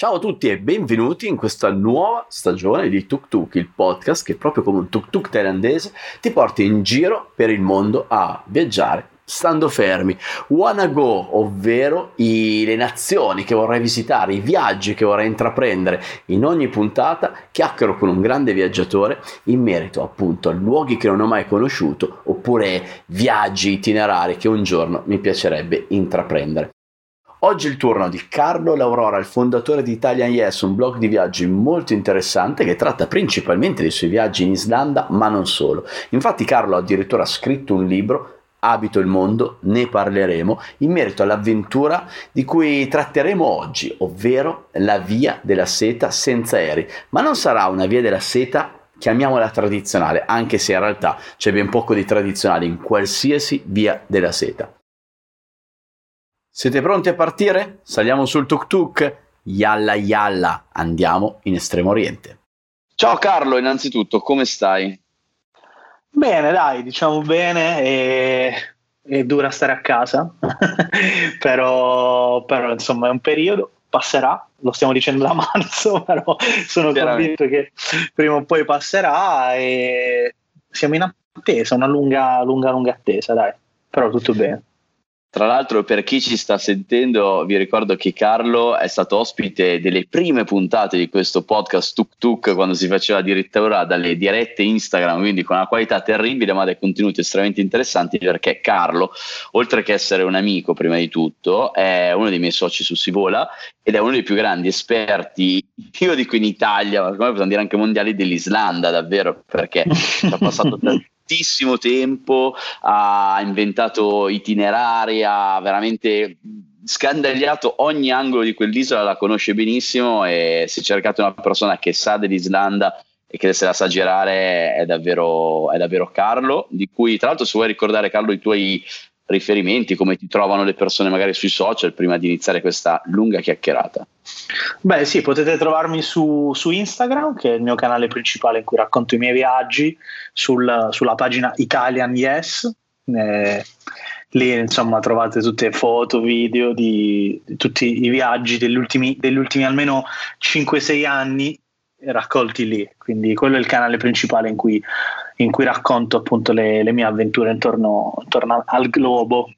Ciao a tutti e benvenuti in questa nuova stagione di Tuk Tuk, il podcast che proprio come un tuk tuk thailandese ti porta in giro per il mondo a viaggiare stando fermi. Wanna go, ovvero i, le nazioni che vorrei visitare, i viaggi che vorrei intraprendere. In ogni puntata chiacchiero con un grande viaggiatore in merito appunto a luoghi che non ho mai conosciuto oppure viaggi itinerari che un giorno mi piacerebbe intraprendere. Oggi è il turno di Carlo Laurora, il fondatore di Italian Yes, un blog di viaggi molto interessante che tratta principalmente dei suoi viaggi in Islanda, ma non solo. Infatti Carlo ha addirittura scritto un libro Abito il mondo, ne parleremo in merito all'avventura di cui tratteremo oggi, ovvero la via della seta senza aerei. Ma non sarà una via della seta chiamiamola tradizionale, anche se in realtà c'è ben poco di tradizionale in qualsiasi via della seta. Siete pronti a partire? Saliamo sul tuk tuk? Yalla yalla, andiamo in Estremo Oriente. Ciao Carlo, innanzitutto, come stai? Bene, dai, diciamo bene, e, è dura stare a casa, però, però insomma è un periodo, passerà, lo stiamo dicendo da marzo, però sono convinto che prima o poi passerà e siamo in attesa, una lunga, lunga, lunga attesa, dai, però tutto bene. Tra l'altro, per chi ci sta sentendo, vi ricordo che Carlo è stato ospite delle prime puntate di questo podcast Tuk Tuk quando si faceva addirittura dalle dirette Instagram, quindi con una qualità terribile, ma dei contenuti estremamente interessanti. Perché Carlo, oltre che essere un amico, prima di tutto, è uno dei miei soci su Sivola ed è uno dei più grandi esperti, io dico in Italia, ma come possiamo dire anche mondiali dell'Islanda, davvero, perché ha passato tantissimo tempo, ha inventato itinerari, ha veramente scandagliato ogni angolo di quell'isola, la conosce benissimo e si è cercato una persona che sa dell'Islanda e che se la sa girare è davvero, è davvero Carlo, di cui tra l'altro se vuoi ricordare Carlo i tuoi riferimenti, come ti trovano le persone magari sui social prima di iniziare questa lunga chiacchierata? Beh sì, potete trovarmi su, su Instagram, che è il mio canale principale in cui racconto i miei viaggi, sul, sulla pagina Italian Yes. Eh, lì insomma trovate tutte foto, video di, di tutti i viaggi degli ultimi, degli ultimi almeno 5-6 anni raccolti lì, quindi quello è il canale principale in cui, in cui racconto appunto le, le mie avventure intorno, intorno, al globo.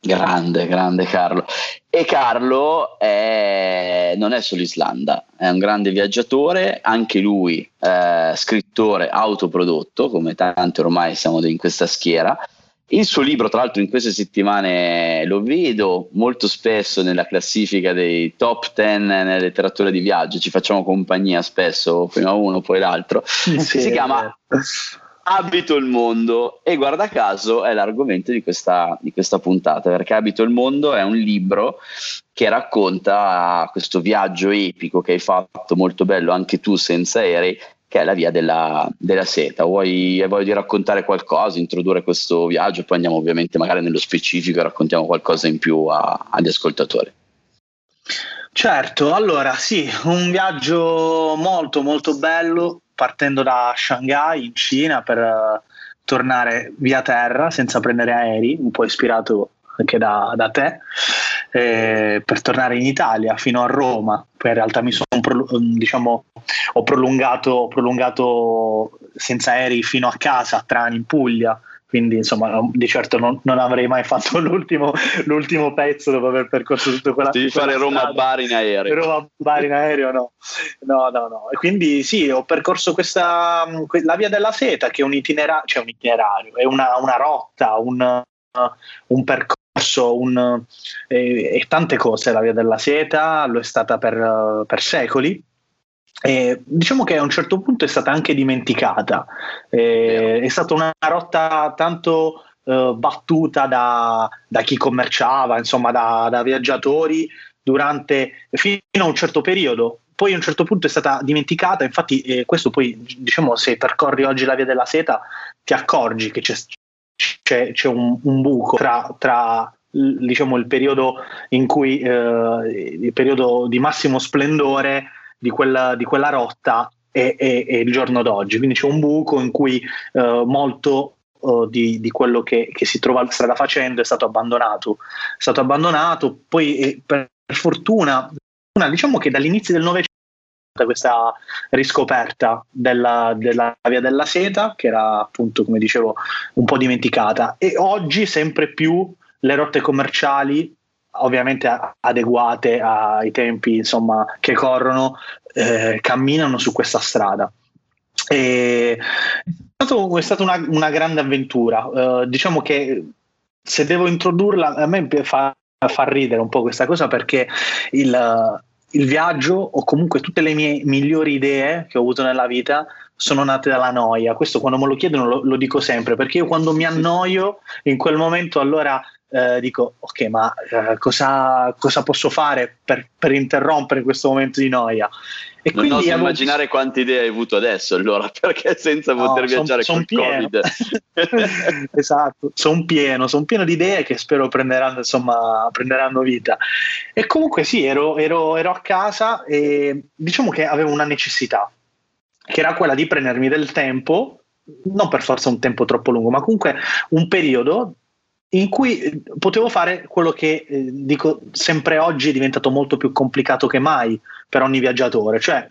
Grande, grande Carlo. E Carlo è, non è solo Islanda, è un grande viaggiatore, anche lui eh, scrittore autoprodotto, come tanti ormai siamo in questa schiera, il suo libro, tra l'altro, in queste settimane lo vedo molto spesso nella classifica dei top 10 nella letteratura di viaggio. Ci facciamo compagnia spesso, prima uno, poi l'altro. Sì, si chiama Abito il mondo e guarda caso è l'argomento di questa, di questa puntata perché Abito il mondo è un libro che racconta questo viaggio epico che hai fatto molto bello anche tu senza aerei che è la via della, della seta. Vuoi, di raccontare qualcosa, introdurre questo viaggio, poi andiamo ovviamente magari nello specifico e raccontiamo qualcosa in più a, agli ascoltatori. Certo, allora sì, un viaggio molto molto bello partendo da Shanghai in Cina per uh, tornare via terra senza prendere aerei, un po' ispirato anche da, da te, eh, per tornare in Italia fino a Roma. Poi in realtà mi sono pro, diciamo, ho prolungato, prolungato senza aerei fino a casa, a Trani in Puglia. Quindi, insomma, di certo non, non avrei mai fatto l'ultimo, l'ultimo, pezzo dopo aver percorso tutto quella. Devi fare Roma-Bari in aereo. Roma-Bari in aereo, no. No, no, no. E quindi sì, ho percorso questa, la via della seta, che è un, itinera- cioè un itinerario, è una, una rotta, un, un percorso un, eh, e tante cose la via della seta, lo è stata per, per secoli. E diciamo che a un certo punto è stata anche dimenticata, eh, è stata una rotta tanto eh, battuta da, da, chi commerciava, insomma da, da viaggiatori durante, fino a un certo periodo, poi a un certo punto è stata dimenticata, infatti eh, questo poi diciamo se percorri oggi la via della seta ti accorgi che c'è, c'è, c'è un, un, buco tra, tra diciamo, il periodo in cui eh, il periodo di massimo splendore di quella, di quella rotta e, e, e, il giorno d'oggi. Quindi c'è un buco in cui eh, molto eh, di, di, quello che, che, si trova strada facendo è stato abbandonato. È stato abbandonato, poi per fortuna diciamo che dall'inizio del Novecento questa riscoperta della, della, via della seta che era appunto come dicevo un po' dimenticata. E oggi sempre più le rotte commerciali ovviamente adeguate ai tempi insomma, che corrono eh, camminano su questa strada. E è, stata una, una, grande avventura. Uh, diciamo che se devo introdurla a me fa, fa ridere un po' questa cosa perché il, il viaggio o comunque tutte le mie migliori idee che ho avuto nella vita sono nate dalla noia. Questo quando me lo chiedono lo, lo dico sempre perché io quando mi annoio in quel momento allora eh, dico ok ma eh, cosa, cosa, posso fare per, per, interrompere questo momento di noia? E non quindi avevo... immaginare quante idee hai avuto adesso allora perché senza no, poter viaggiare son, son col covid? Esatto sono pieno sono pieno di idee che spero prenderanno insomma prenderanno vita. E comunque sì ero, ero, ero a casa e diciamo che avevo una necessità che era quella di prendermi del tempo non per forza un tempo troppo lungo ma comunque un periodo in cui eh, potevo fare quello che eh, dico sempre oggi è diventato molto più complicato che mai per ogni viaggiatore, cioè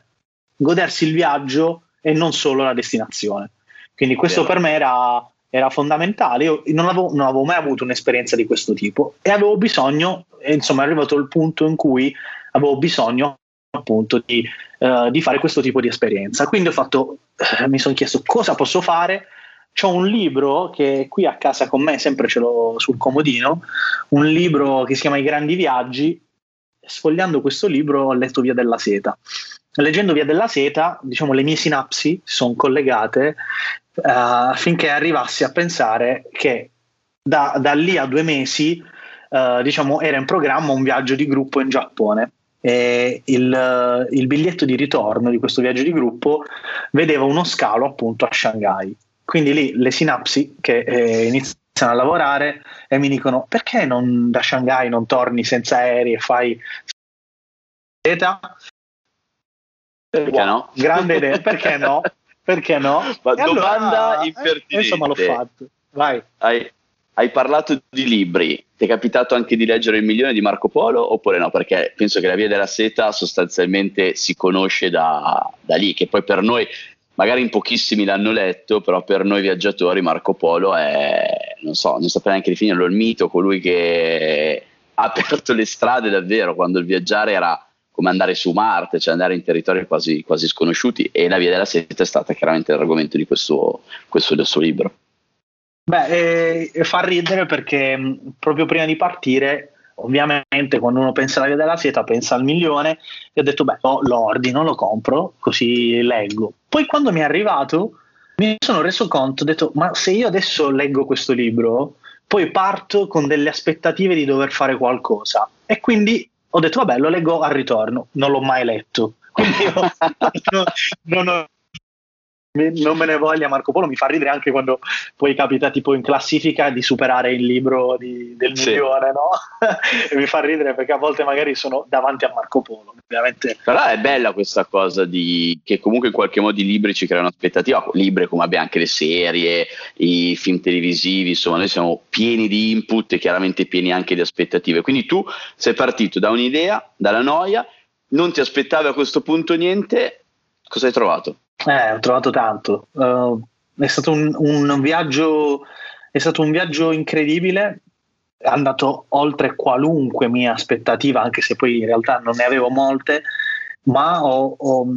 godersi il viaggio e non solo la destinazione. Quindi questo per me era, era fondamentale. Io non avevo, non avevo, mai avuto un'esperienza di questo tipo e avevo bisogno, e insomma, è arrivato il punto in cui avevo bisogno appunto di, uh, di fare questo tipo di esperienza. Quindi ho fatto, uh, mi sono chiesto cosa posso fare c'ho un libro che qui a casa con me, sempre ce l'ho sul comodino, un libro che si chiama I grandi viaggi. Sfogliando questo libro ho letto Via della Seta. Leggendo Via della Seta, diciamo, le mie sinapsi sono collegate uh, affinché arrivassi a pensare che da, da lì a due mesi uh, diciamo, era in programma un viaggio di gruppo in Giappone. E il, il biglietto di ritorno di questo viaggio di gruppo vedeva uno scalo appunto a Shanghai quindi lì le sinapsi che eh, iniziano a lavorare e mi dicono perché non da Shanghai non torni senza aerei e fai Zeta? Perché wow, no? Grande idea, perché no? Perché no? Ma e domanda allora, impertinente. Eh, insomma l'ho fatto. Vai. Hai, hai parlato di libri, ti è capitato anche di leggere Il milione di Marco Polo oppure no? Perché penso che la via della seta sostanzialmente si conosce da, da lì, che poi per noi magari in pochissimi l'hanno letto, però per noi viaggiatori Marco Polo è, non so, non saprei neanche definirlo, il mito, colui che ha aperto le strade davvero quando il viaggiare era come andare su Marte, cioè andare in territori quasi, quasi sconosciuti e la via della seta è stata chiaramente l'argomento di questo, questo del suo libro. Beh, eh, fa ridere perché proprio prima di partire Ovviamente quando uno pensa alla via della seta pensa al milione e ho detto beh oh, lo ordino, lo compro, così leggo. Poi quando mi è arrivato mi sono reso conto, ho detto ma se io adesso leggo questo libro poi parto con delle aspettative di dover fare qualcosa e quindi ho detto vabbè lo leggo al ritorno, non l'ho mai letto. Quindi io non, non ho non me ne voglia Marco Polo, mi fa ridere anche quando poi capita tipo in classifica di superare il libro di, del sì. milione, no? e mi fa ridere perché a volte magari sono davanti a Marco Polo. Ovviamente. Però è bella questa cosa di che comunque in qualche modo i libri ci creano aspettativa, libri come abbiamo anche le serie, i film televisivi, insomma noi siamo pieni di input e chiaramente pieni anche di aspettative. Quindi tu sei partito da un'idea, dalla noia, non ti aspettavi a questo punto niente, cosa hai trovato? Eh, ho trovato tanto. Uh, è stato un, un, viaggio, è stato un viaggio incredibile, è andato oltre qualunque mia aspettativa, anche se poi in realtà non ne avevo molte, ma ho, ho,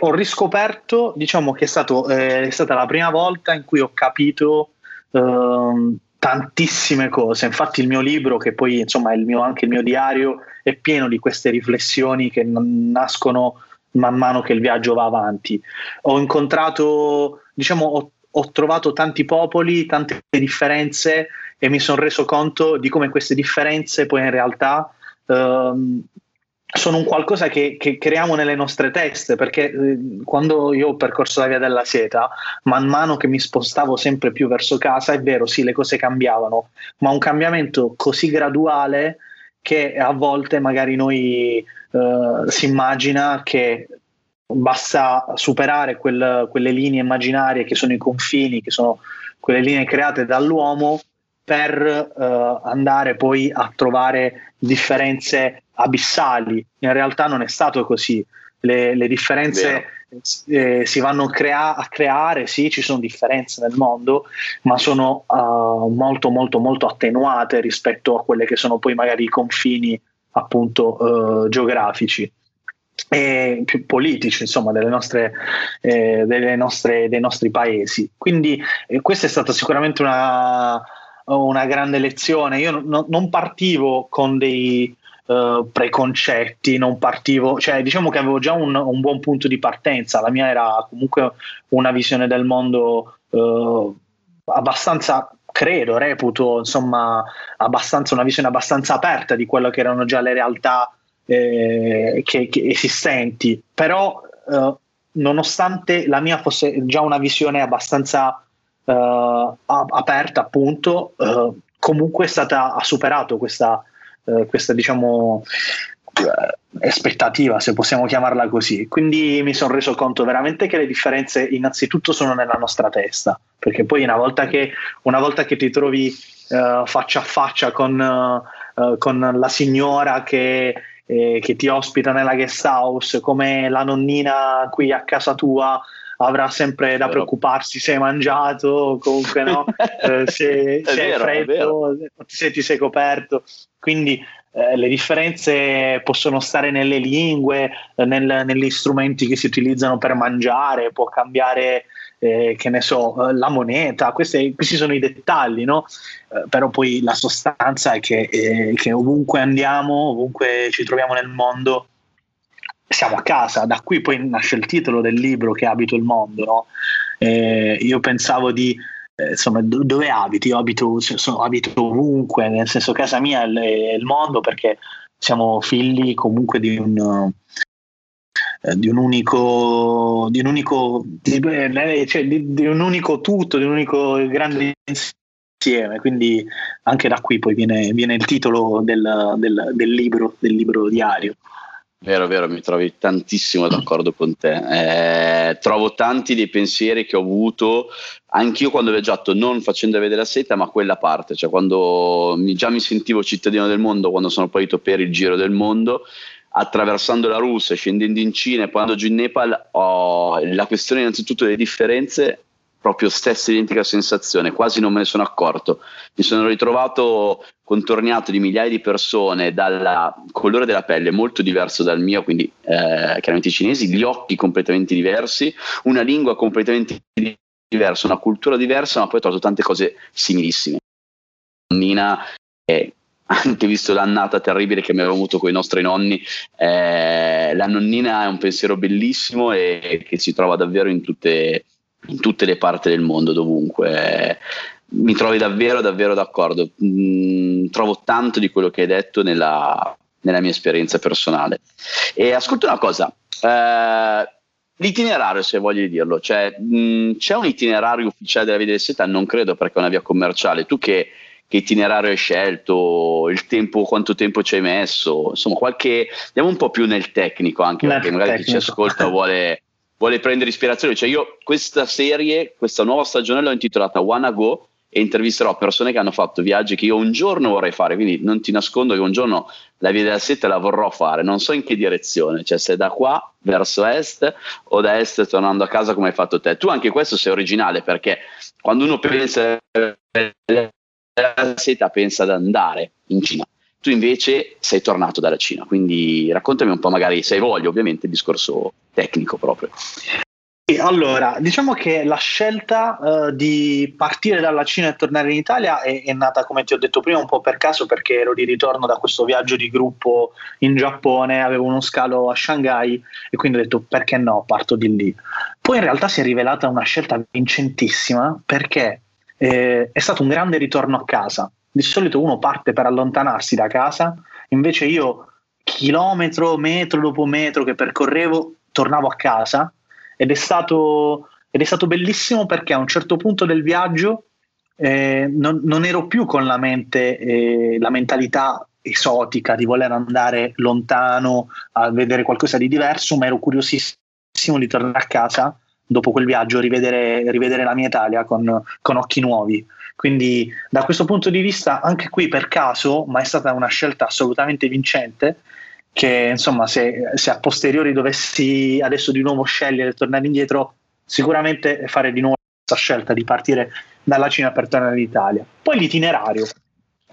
ho riscoperto, diciamo che è, stato, eh, è, stata la prima volta in cui ho capito eh, tantissime cose. Infatti il mio libro, che poi insomma è il mio, anche il mio diario, è pieno di queste riflessioni che nascono man mano che il viaggio va avanti. Ho incontrato, diciamo, ho, ho trovato tanti popoli, tante differenze e mi sono reso conto di come queste differenze poi in realtà ehm, sono un qualcosa che, che, creiamo nelle nostre teste, perché eh, quando io ho percorso la via della seta, man mano che mi spostavo sempre più verso casa, è vero, sì, le cose cambiavano, ma un cambiamento così graduale che a volte magari noi eh, si immagina che basta superare quel, quelle linee immaginarie che sono i confini, che sono quelle linee create dall'uomo per uh, andare poi a trovare differenze abissali. In realtà non è stato così. Le, le differenze eh, si vanno crea- a creare, sì, ci sono differenze nel mondo, ma sono uh, molto molto molto attenuate rispetto a quelle che sono poi magari i confini appunto uh, geografici e più politici insomma delle nostre, eh, delle nostre, dei nostri paesi. Quindi eh, questa è stata sicuramente una, una grande lezione. Io no, non partivo con dei uh, preconcetti non partivo cioè diciamo che avevo già un, un, buon punto di partenza. La mia era comunque una visione del mondo uh, abbastanza credo reputo insomma una visione abbastanza aperta di quello che erano già le realtà eh, che, che, esistenti, però eh, nonostante la mia fosse già una visione abbastanza eh, aperta, appunto, eh, comunque è stata, ha superato questa, eh, questa diciamo, aspettativa, se possiamo chiamarla così. Quindi mi sono reso conto veramente che le differenze innanzitutto sono nella nostra testa, perché poi una volta che, una volta che ti trovi uh, faccia a faccia con, uh, con la signora che eh, che ti ospita nella guest house, come la nonnina qui a casa tua avrà sempre da preoccuparsi se hai mangiato, comunque no, eh, se, se hai freddo, se ti sei coperto. Quindi eh, le differenze possono stare nelle lingue, nel, negli strumenti che si utilizzano per mangiare, può cambiare eh, che ne so, eh, la moneta, questi, questi sono i dettagli, no? Eh, però poi la sostanza è che, eh, che, ovunque andiamo, ovunque ci troviamo nel mondo, siamo a casa, da qui poi nasce il titolo del libro che abito il mondo, no? Eh, io pensavo di eh, insomma, dove abiti? Io abito, sono, abito ovunque, nel senso casa mia è il mondo perché siamo figli comunque di un, eh, di un unico, di un unico, di, eh, cioè di, di un unico tutto, di un unico grande insieme. Quindi anche da qui poi viene, viene il titolo del, del, del, libro, del libro diario. Vero, vero, mi trovi tantissimo d'accordo con te. Eh, trovo tanti dei pensieri che ho avuto anch'io quando ho viaggiato, non facendo vedere la seta, ma quella parte, cioè quando mi, già mi sentivo cittadino del mondo, quando sono partito per il giro del mondo attraversando la Russia, scendendo in Cina e poi andando giù in Nepal, ho la questione innanzitutto delle differenze, proprio stessa identica sensazione, quasi non me ne sono accorto. Mi sono ritrovato contorniato di migliaia di persone dal colore della pelle molto diverso dal mio, quindi eh, chiaramente i cinesi, gli occhi completamente diversi, una lingua completamente diversa, una cultura diversa, ma poi ho trovato tante cose similissime. Nina è anche visto l'annata terribile che abbiamo avuto con i nostri nonni, eh, la nonnina è un pensiero bellissimo e che si trova davvero in tutte, in tutte le parti del mondo, dovunque. mi trovi davvero, davvero d'accordo. Mm, trovo tanto di quello che hai detto nella, nella mia esperienza personale. E ascolta una cosa. Eh, L'itinerario, se voglio dirlo, cioè, mh, c'è un itinerario ufficiale della Via del Seta? Non credo perché è una via commerciale. Tu che che itinerario hai scelto, il tempo, quanto tempo ci hai messo, insomma qualche, andiamo un po' più nel tecnico anche nel perché magari tecnico. chi ci ascolta vuole, vuole, prendere ispirazione, cioè io questa serie, questa nuova stagione l'ho intitolata Wanna Go e intervisterò persone che hanno fatto viaggi che io un giorno vorrei fare, quindi non ti nascondo che un giorno la via della seta la vorrò fare, non so in che direzione, cioè se da qua verso est o da est tornando a casa come hai fatto te. Tu anche questo sei originale perché quando uno pensa la seta pensa ad andare in Cina. Tu invece sei tornato dalla Cina, quindi raccontami un po', magari se hai voglia, ovviamente, il discorso tecnico proprio. Allora, diciamo che la scelta uh, di partire dalla Cina e tornare in Italia è, è, nata, come ti ho detto prima, un po' per caso perché ero di ritorno da questo viaggio di gruppo in Giappone, avevo uno scalo a Shanghai e quindi ho detto perché no, parto di lì. Poi in realtà si è rivelata una scelta vincentissima perché eh, è stato un grande ritorno a casa. Di solito uno parte per allontanarsi da casa, invece io chilometro, metro dopo metro che percorrevo, tornavo a casa ed è stato, ed è stato bellissimo perché a un certo punto del viaggio eh, non, non, ero più con la mente, eh, la mentalità esotica di voler andare lontano a vedere qualcosa di diverso, ma ero curiosissimo di tornare a casa dopo quel viaggio rivedere, rivedere la mia Italia con, con occhi nuovi. Quindi da questo punto di vista, anche qui per caso, ma è stata una scelta assolutamente vincente, che insomma se, se a posteriori dovessi adesso di nuovo scegliere e tornare indietro, sicuramente fare di nuovo questa scelta di partire dalla Cina per tornare in Italia. Poi l'itinerario.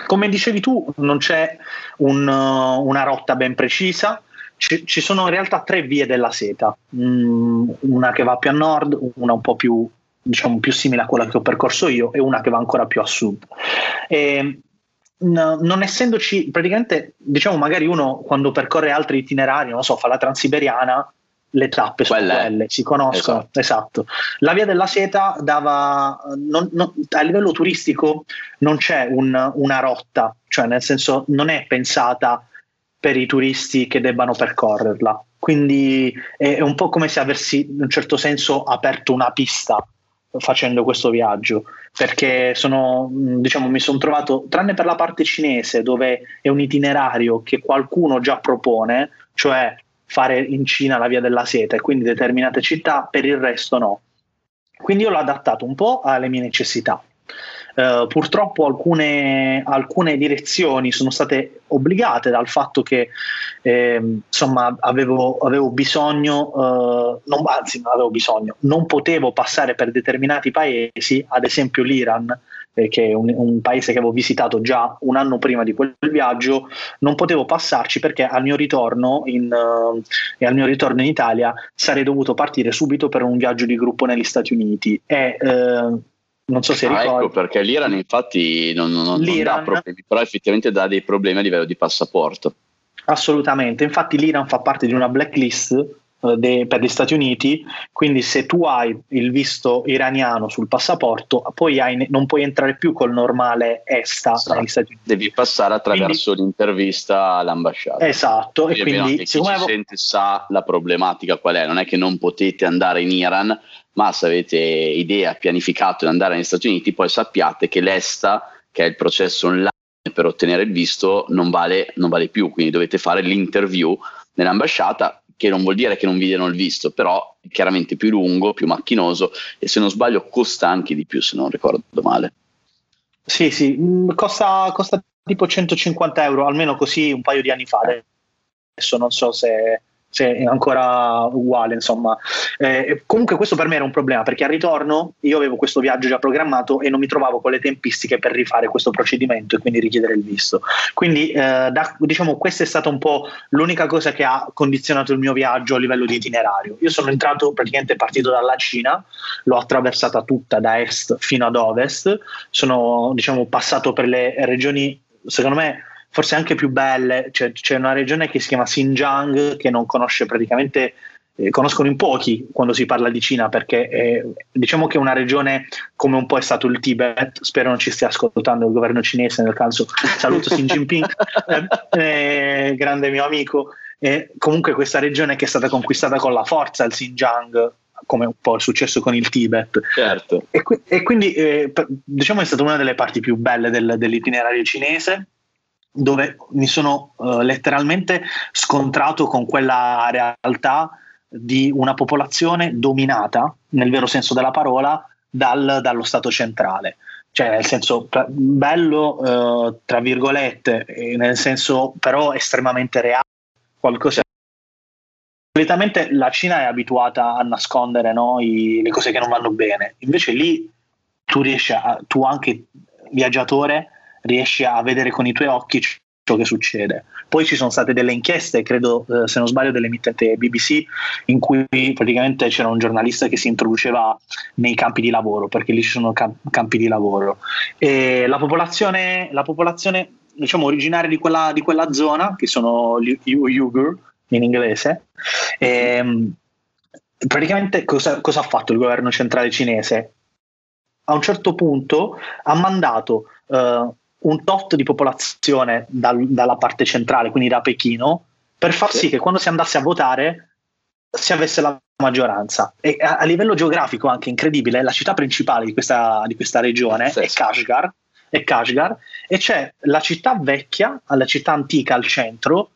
Come dicevi tu, non c'è un, una rotta ben precisa, ci, sono in realtà tre vie della seta, mm, una che va più a nord, una un po' più, diciamo, più simile a quella che ho percorso io e una che va ancora più a sud. E, n- non essendoci praticamente, diciamo, magari uno quando percorre altri itinerari, non so, fa la transiberiana, le tappe sono quelle, quelle si conoscono. Esatto. esatto. La via della seta dava, non, non, a livello turistico non c'è un, una rotta, cioè nel senso non è pensata per i turisti che debbano percorrerla. Quindi è un po' come se avessi in un certo senso aperto una pista facendo questo viaggio perché sono diciamo mi sono trovato tranne per la parte cinese dove è un itinerario che qualcuno già propone cioè fare in Cina la via della seta e quindi determinate città per il resto no. Quindi io l'ho adattato un po' alle mie necessità Uh, purtroppo alcune, alcune, direzioni sono state obbligate dal fatto che eh, insomma avevo, avevo bisogno, uh, non, anzi non avevo bisogno, non potevo passare per determinati paesi, ad esempio l'Iran, eh, che è un, un, paese che avevo visitato già un anno prima di quel viaggio, non potevo passarci perché al mio ritorno in, uh, al mio ritorno in Italia sarei dovuto partire subito per un viaggio di gruppo negli Stati Uniti. E non so se ah, ricordi. Ecco perché l'Iran infatti non, non, L'Iran, non dà problemi, però effettivamente dà dei problemi a livello di passaporto. Assolutamente, infatti l'Iran fa parte di una blacklist de, per gli Stati Uniti, quindi se tu hai il visto iraniano sul passaporto, poi hai, non puoi entrare più col normale ESTA esatto. negli Stati Uniti. Devi passare attraverso quindi, l'intervista all'ambasciata. Esatto, quindi, e quindi chi ci avevo... sente sa la problematica qual è, non è che non potete andare in Iran, ma se avete idea, pianificato di andare negli Stati Uniti, poi sappiate che l'ESTA, che è il processo online per ottenere il visto, non vale, non vale più, quindi dovete fare l'interview nell'ambasciata, che non vuol dire che non vi diano il visto, però è chiaramente più lungo, più macchinoso e se non sbaglio costa anche di più, se non ricordo male. Sì, sì, mm, costa, costa tipo 150 euro, almeno così un paio di anni fa. Adesso non so se, se è ancora uguale, insomma. Eh, comunque questo per me era un problema perché al ritorno io avevo questo viaggio già programmato e non mi trovavo con le tempistiche per rifare questo procedimento e quindi richiedere il visto. Quindi eh, da, diciamo questa è stata un po' l'unica cosa che ha condizionato il mio viaggio a livello di itinerario. Io sono entrato praticamente partito dalla Cina, l'ho attraversata tutta da est fino ad ovest, sono diciamo passato per le regioni secondo me forse anche più belle. C'è, c'è una regione che si chiama Xinjiang che non conosce praticamente eh, conoscono in pochi quando si parla di Cina perché eh, diciamo che è una regione come un po' è stato il Tibet spero non ci stia ascoltando il governo cinese nel caso saluto Xi Jinping eh, eh, grande mio amico comunque questa regione che è stata conquistata con la forza il Xinjiang come un po' è successo con il Tibet certo. e, e, quindi eh, diciamo è stata una delle parti più belle del, dell'itinerario cinese dove mi sono uh, letteralmente scontrato con quella realtà di una popolazione dominata, nel vero senso della parola, dal, dallo Stato centrale. Cioè, nel senso bello, uh, tra virgolette, nel senso però estremamente reale, qualcosa solitamente la Cina è abituata a nascondere no, i, le cose che non vanno bene, invece lì tu riesci a, tu anche viaggiatore, riesci a vedere con i tuoi occhi ciò che succede. Poi ci sono state delle inchieste, credo eh, se non sbaglio dell'emittente BBC, in cui praticamente c'era un giornalista che si introduceva nei campi di lavoro, perché lì ci sono camp- campi di lavoro. E la popolazione, la popolazione diciamo, originaria di quella, di quella zona, che sono gli Uyghur in inglese, e, ehm, praticamente cosa, cosa ha fatto il governo centrale cinese? A un certo punto ha mandato uh, un tot di popolazione dal, dalla parte centrale, quindi da Pechino, per far sì. che quando si andasse a votare si avesse la maggioranza. E a, a livello geografico anche incredibile, la città principale di questa, di questa regione sì, è Kashgar, è Kashgar e c'è la città vecchia, la città antica al centro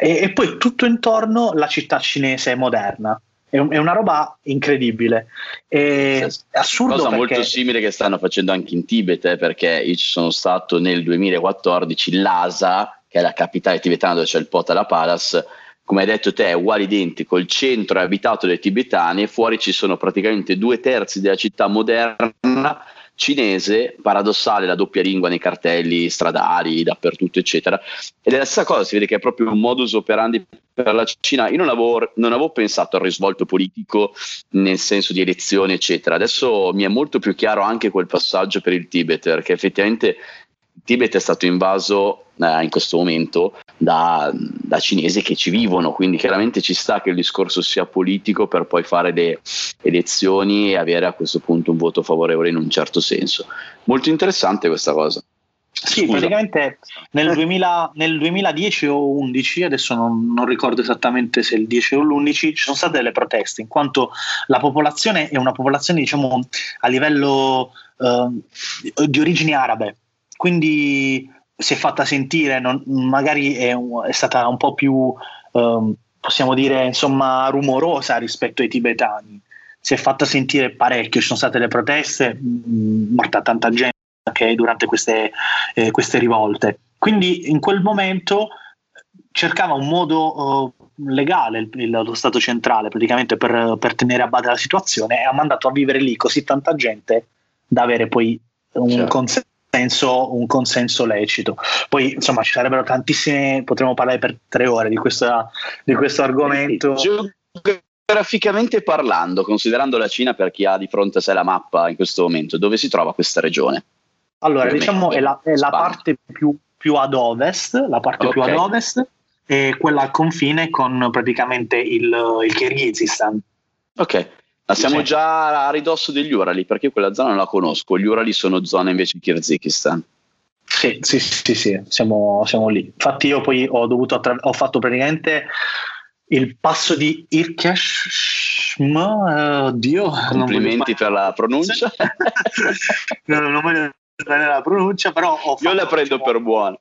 e, e poi tutto intorno la città cinese moderna. È, è una roba incredibile. È assurdo. Cosa perché... molto simile che stanno facendo anche in Tibet, eh, perché io ci sono stato nel 2014, Lhasa, che è la capitale tibetana dove c'è il Potala Palace, come hai detto te, è uguale identico, il centro è abitato dai tibetani e fuori ci sono praticamente due terzi della città moderna cinese, paradossale la doppia lingua nei cartelli stradali, dappertutto, eccetera. Ed è la stessa cosa, si vede che è proprio un modus operandi per la Cina. Io non avevo, non avevo pensato al risvolto politico nel senso di elezioni, eccetera. Adesso mi è molto più chiaro anche quel passaggio per il Tibet, perché effettivamente il Tibet è stato invaso eh, in questo momento da, da, cinesi che ci vivono, quindi chiaramente ci sta che il discorso sia politico per poi fare le elezioni e avere a questo punto un voto favorevole in un certo senso. Molto interessante questa cosa. Sì, Scusa. praticamente nel, 2000, nel, 2010 o 11, adesso non, non, ricordo esattamente se il 10 o l'11, ci sono state delle proteste, in quanto la popolazione è una popolazione, diciamo, a livello eh, di origini arabe, quindi si è fatta sentire, non, magari è, è, stata un po' più, um, possiamo dire, insomma, rumorosa rispetto ai tibetani. Si è fatta sentire parecchio, ci sono state le proteste, mh, mm, morta tanta gente anche durante queste, eh, queste, rivolte. Quindi in quel momento cercava un modo uh, legale il, il, lo Stato centrale praticamente per, per tenere a bada la situazione e ha mandato a vivere lì così tanta gente da avere poi un certo. consenso consenso, un consenso lecito. Poi insomma ci sarebbero tantissime, potremmo parlare per tre ore di, questa, di questo argomento. Geograficamente parlando, considerando la Cina per chi ha di fronte a sé la mappa in questo momento, dove si trova questa regione? Allora, diciamo è la, è la parte più, più, ad ovest, la parte okay. più ad ovest è quella al confine con praticamente il, il Kirghizistan. Ok, ma siamo già a ridosso degli Urali, perché quella zona non la conosco. Gli Urali sono zone invece in Kirghizistan. Sì, sì, sì, sì, siamo, siamo lì. Infatti io poi ho dovuto attra- ho fatto praticamente il passo di Irkeshim, uh, Dio. Complimenti per la pronuncia. no, non voglio bene la pronuncia, però Io la prendo per buona.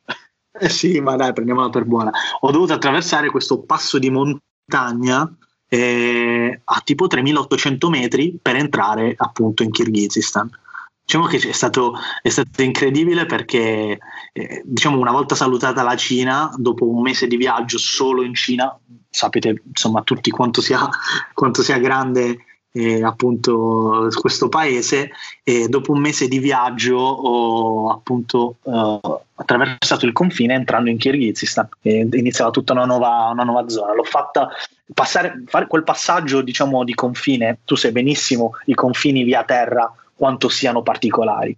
Eh sì, ma dai, prendiamola per buona. Ho dovuto attraversare questo passo di montagna eh, a tipo 3800 metri per entrare appunto in Kirghizistan. Diciamo che è stato, è stato incredibile perché eh, diciamo una volta salutata la Cina, dopo un mese di viaggio solo in Cina, sapete insomma tutti quanto sia, quanto sia grande eh, appunto questo paese e dopo un mese di viaggio ho appunto eh, attraversato il confine entrando in Kirghizistan e iniziava tutta una nuova, una nuova zona. L'ho fatta passare, fare quel passaggio diciamo di confine, tu sai benissimo i confini via terra quanto siano particolari.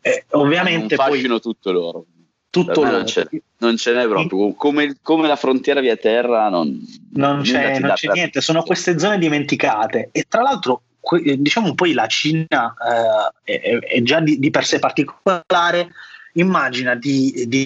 Eh, ovviamente fascino poi, tutto loro. Tutto loro. Non, ce, non ce n'è proprio, come, come, la frontiera via terra non, non c'è, non c'è niente, sono queste zone dimenticate e tra l'altro diciamo poi la Cina eh, è, è, già di, di, per sé particolare, immagina di, di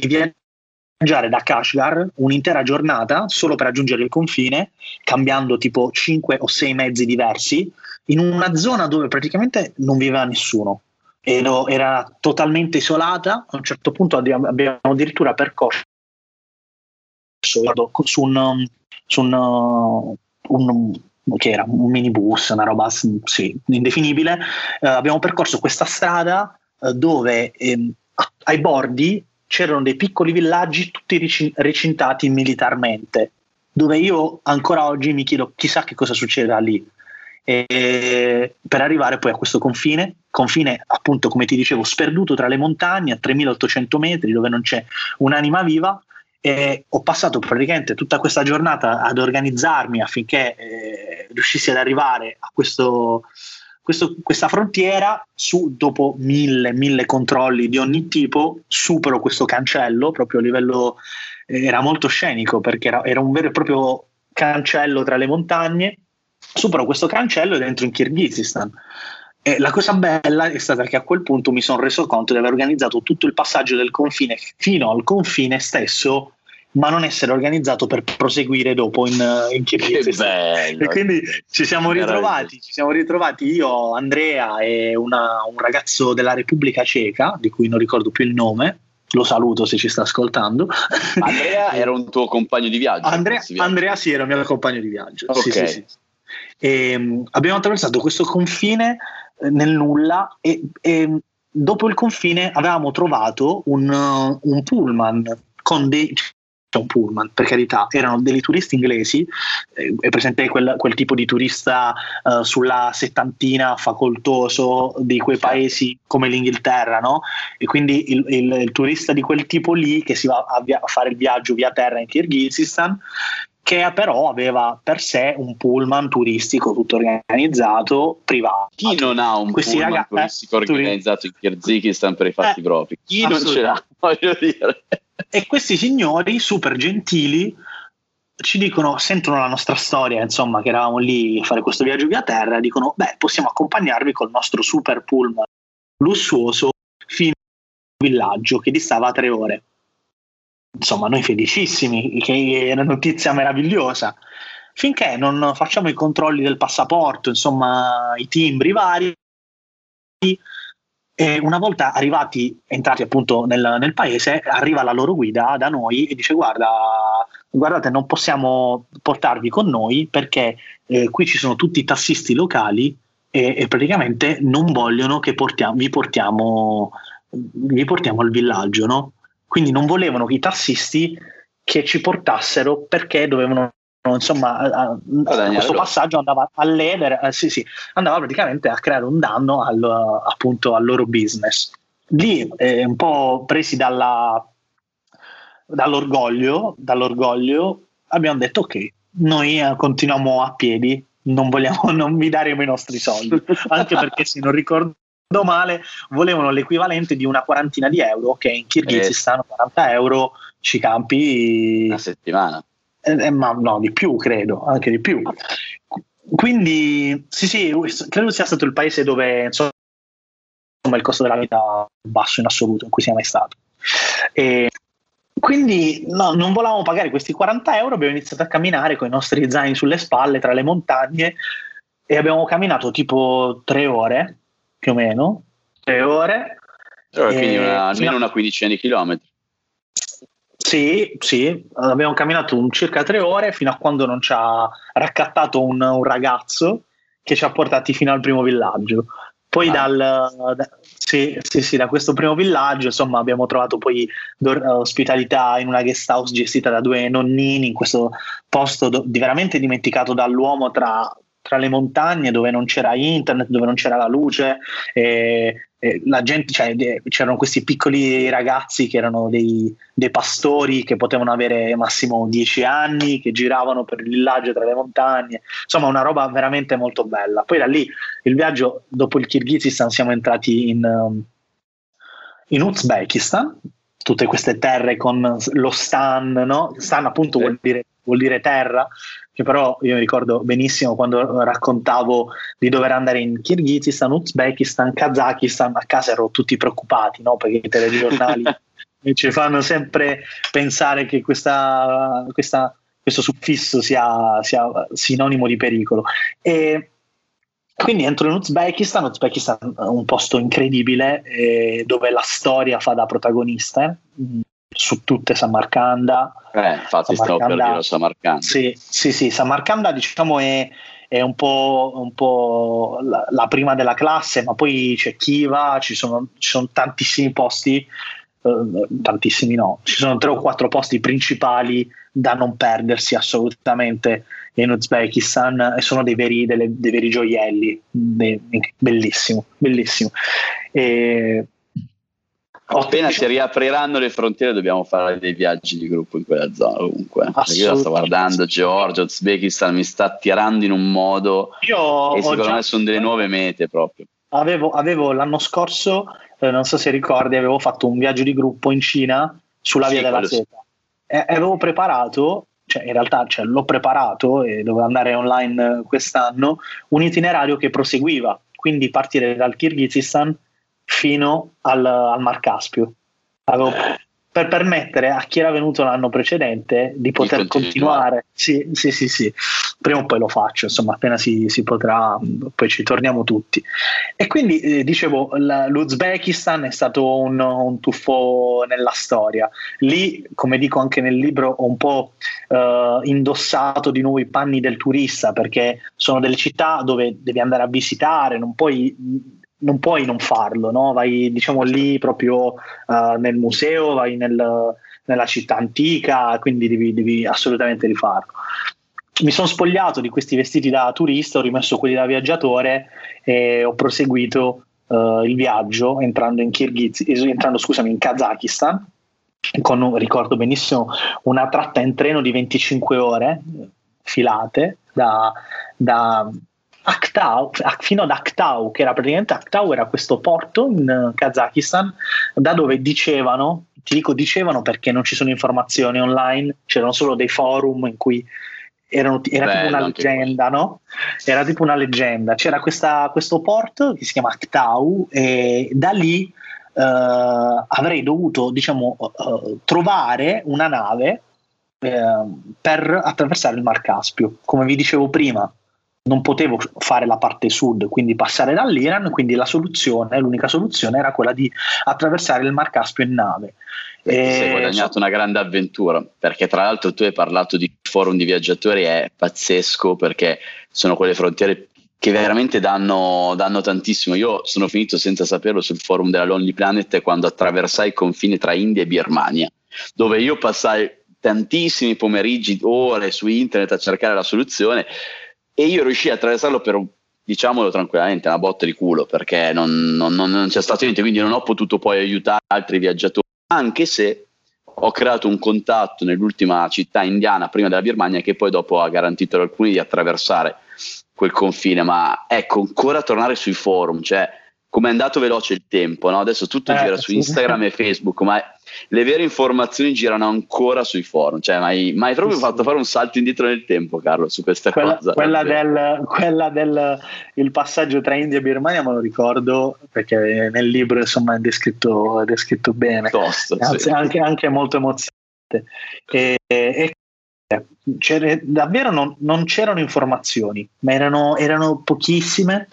viaggiare da Kashgar un'intera giornata solo per raggiungere il confine, cambiando tipo 5 o 6 mezzi diversi, in una zona dove praticamente non viveva nessuno. Ero, era totalmente isolata, a un certo punto abbiamo, addirittura percorso su un, su un, un che era un minibus, una roba sì, indefinibile. Eh, abbiamo percorso questa strada eh, dove eh, ai bordi c'erano dei piccoli villaggi tutti recintati militarmente, dove io ancora oggi mi chiedo chissà che cosa succederà lì. E per arrivare poi a questo confine, confine appunto come ti dicevo sperduto tra le montagne a 3800 metri dove non c'è un'anima viva e ho passato praticamente tutta questa giornata ad organizzarmi affinché eh, riuscissi ad arrivare a questo, questo, questa frontiera, su, dopo mille, mille controlli di ogni tipo, supero questo cancello proprio a livello, eh, era molto scenico perché era, era, un vero e proprio cancello tra le montagne, supero questo cancello ed entro in Kirghizistan. E la cosa bella è stata che a quel punto mi sono reso conto di aver organizzato tutto il passaggio del confine fino al confine stesso ma non essere organizzato per proseguire dopo in, in Kirghizistan. E quindi ci siamo ritrovati, ci siamo ritrovati io, Andrea e una, un ragazzo della Repubblica Ceca, di cui non ricordo più il nome, lo saluto se ci sta ascoltando. Andrea era un tuo compagno di viaggio? Andrea, Andrea sì, era il mio compagno di viaggio. Okay. Sì, sì, sì. E, um, abbiamo attraversato questo confine eh, nel nulla e, e, dopo il confine avevamo trovato un, un pullman con dei un pullman, per carità, erano dei turisti inglesi, eh, è presente quel, quel, tipo di turista eh, sulla settantina facoltoso di quei paesi come l'Inghilterra, no? E quindi il, il, il turista di quel tipo lì che si va a, via, a fare il viaggio via terra in Kirghizistan che però aveva per sé un pullman turistico tutto organizzato privato. Chi non ha un Questi pullman ragazzi, turistico organizzato in Kirghizistan per i fatti eh, propri? Chi non ce l'ha, voglio dire. E questi signori super gentili ci dicono, sentono la nostra storia, insomma, che eravamo lì a fare questo viaggio via terra, dicono, beh, possiamo accompagnarvi col nostro super pullman lussuoso fino al villaggio che distava tre ore insomma, noi felicissimi, che è una notizia meravigliosa. Finché non facciamo i controlli del passaporto, insomma, i timbri vari, e una volta arrivati, entrati appunto nel, nel, paese, arriva la loro guida da noi e dice: Guarda, guardate, non possiamo portarvi con noi perché eh, qui ci sono tutti i tassisti locali e, e praticamente non vogliono che portiamo, vi, portiamo, vi portiamo al villaggio, no? Quindi non volevano i tassisti che ci portassero perché dovevano insomma a, a, questo passaggio andava a ledere eh, sì, sì, andava praticamente a creare un danno al, appunto al loro business lì eh, un po' presi dalla, dall'orgoglio dall'orgoglio abbiamo detto ok noi eh, continuiamo a piedi non vogliamo non vi daremo i nostri soldi anche perché se non ricordo male, volevano l'equivalente di una quarantina di euro, che in Kirghizistan eh. 40 euro ci campi una settimana. Eh, eh, ma no, di più credo, anche di più. Quindi sì, sì, credo sia stato il paese dove insomma, il costo della vita è basso in assoluto in cui sia mai stato. E quindi no, non volevamo pagare questi 40 euro, abbiamo iniziato a camminare con i nostri zaini sulle spalle tra le montagne e abbiamo camminato tipo tre ore più o meno, tre ore. Allora, quindi una, almeno una quindicina di chilometri. Sì, sì, abbiamo camminato un circa tre ore fino a quando non ci ha raccattato un, un ragazzo che ci ha portati fino al primo villaggio. Poi ah. dal, da, sì, sì, sì, da questo primo villaggio insomma, abbiamo trovato poi ospitalità in una guest house gestita da due nonnini in questo posto do, di veramente dimenticato dall'uomo tra tra le montagne dove non c'era internet, dove non c'era la luce, la gente, cioè, c'erano questi piccoli ragazzi che erano dei, dei, pastori che potevano avere massimo 10 anni, che giravano per il villaggio tra le montagne, insomma una roba veramente molto bella. Poi da lì il viaggio, dopo il Kirghizistan siamo entrati in, um, in Uzbekistan, tutte queste terre con lo stan, no? Stan appunto vuol dire, vuol dire terra, che però io mi ricordo benissimo quando raccontavo di dover andare in Kirghizistan, Uzbekistan, Kazakistan, a casa ero tutti preoccupati, no? perché i telegiornali ci fanno sempre pensare che questa, questa, questo suffisso sia, sia, sinonimo di pericolo. E quindi entro in Uzbekistan, Uzbekistan è un posto incredibile eh, dove la storia fa da protagonista. Eh su tutte Samarcanda. Eh, infatti Samarcanda, stavo per dire Samarcanda. Sì, sì, sì, Samarcanda diciamo è, è un po', un po la, la, prima della classe, ma poi c'è Kiva, ci sono, ci sono tantissimi posti, eh, tantissimi no, ci sono tre o quattro posti principali da non perdersi assolutamente in Uzbekistan e sono dei veri, delle, dei veri gioielli, dei, bellissimo, bellissimo. E, Appena si riapriranno le frontiere dobbiamo fare dei viaggi di gruppo in quella zona comunque. Io sto guardando Georgia, Uzbekistan, mi sta attirando in un modo io e secondo già... me sono delle nuove mete proprio. Avevo, avevo l'anno scorso, eh, non so se ricordi, avevo fatto un viaggio di gruppo in Cina sulla sì, via della seta. E avevo preparato, cioè in realtà cioè, l'ho preparato e dovevo andare online quest'anno, un itinerario che proseguiva, quindi partire dal Kirghizistan fino al, al Mar Caspio. Avevo per permettere a chi era venuto l'anno precedente di poter continuare. Sì, sì, sì, sì, prima o poi lo faccio, insomma, appena si, si potrà, poi ci torniamo tutti. E quindi eh, dicevo, l'Uzbekistan è stato un, un, tuffo nella storia. Lì, come dico anche nel libro, ho un po' eh, indossato di nuovo i panni del turista perché sono delle città dove devi andare a visitare, non puoi non puoi non farlo, no? vai diciamo lì proprio uh, nel museo, vai nel, nella città antica, quindi devi, devi assolutamente rifarlo. Mi sono spogliato di questi vestiti da turista, ho rimesso quelli da viaggiatore e ho proseguito uh, il viaggio entrando in Kirghiz, entrando scusami in Kazakistan con, ricordo benissimo, una tratta in treno di 25 ore filate da, da Aktau, fino ad Aktau, che era praticamente Aktau era questo porto in eh, Kazakistan, da dove dicevano, ti dico dicevano perché non ci sono informazioni online, c'erano solo dei forum in cui erano, era Beh, tipo una leggenda, no? Era tipo una leggenda. C'era questa, questo porto che si chiama Aktau e da lì Uh, avrei dovuto diciamo uh, trovare una nave uh, per attraversare il Mar Caspio come vi dicevo prima non potevo fare la parte sud, quindi passare dall'Iran, quindi la soluzione, l'unica soluzione era quella di attraversare il Mar Caspio in nave. E ti sei guadagnato una grande avventura, perché tra l'altro tu hai parlato di forum di viaggiatori, è pazzesco perché sono quelle frontiere che veramente danno, danno, tantissimo. Io sono finito senza saperlo sul forum della Lonely Planet quando attraversai il confine tra India e Birmania, dove io passai tantissimi pomeriggi, ore su internet a cercare la soluzione e io riuscii a attraversarlo per diciamolo tranquillamente, una botta di culo perché non, non, non, c'è stato niente, quindi non ho potuto poi aiutare altri viaggiatori, anche se ho creato un contatto nell'ultima città indiana prima della Birmania che poi dopo ha garantito ad alcuni di attraversare quel confine, ma ecco, ancora tornare sui forum, cioè come è andato veloce il tempo, no? adesso tutto eh, gira su Instagram e Facebook, ma le vere informazioni girano ancora sui forum, cioè mi hai proprio sì, fatto fare un salto indietro nel tempo Carlo su questa quella, cosa. Quella del, quella del il passaggio tra India e Birmania me lo ricordo perché nel libro insomma è descritto, è descritto bene, Tosto, Anzi, sì. anche, anche, molto emozionante. E, e davvero non, non, c'erano informazioni, ma erano, erano, pochissime.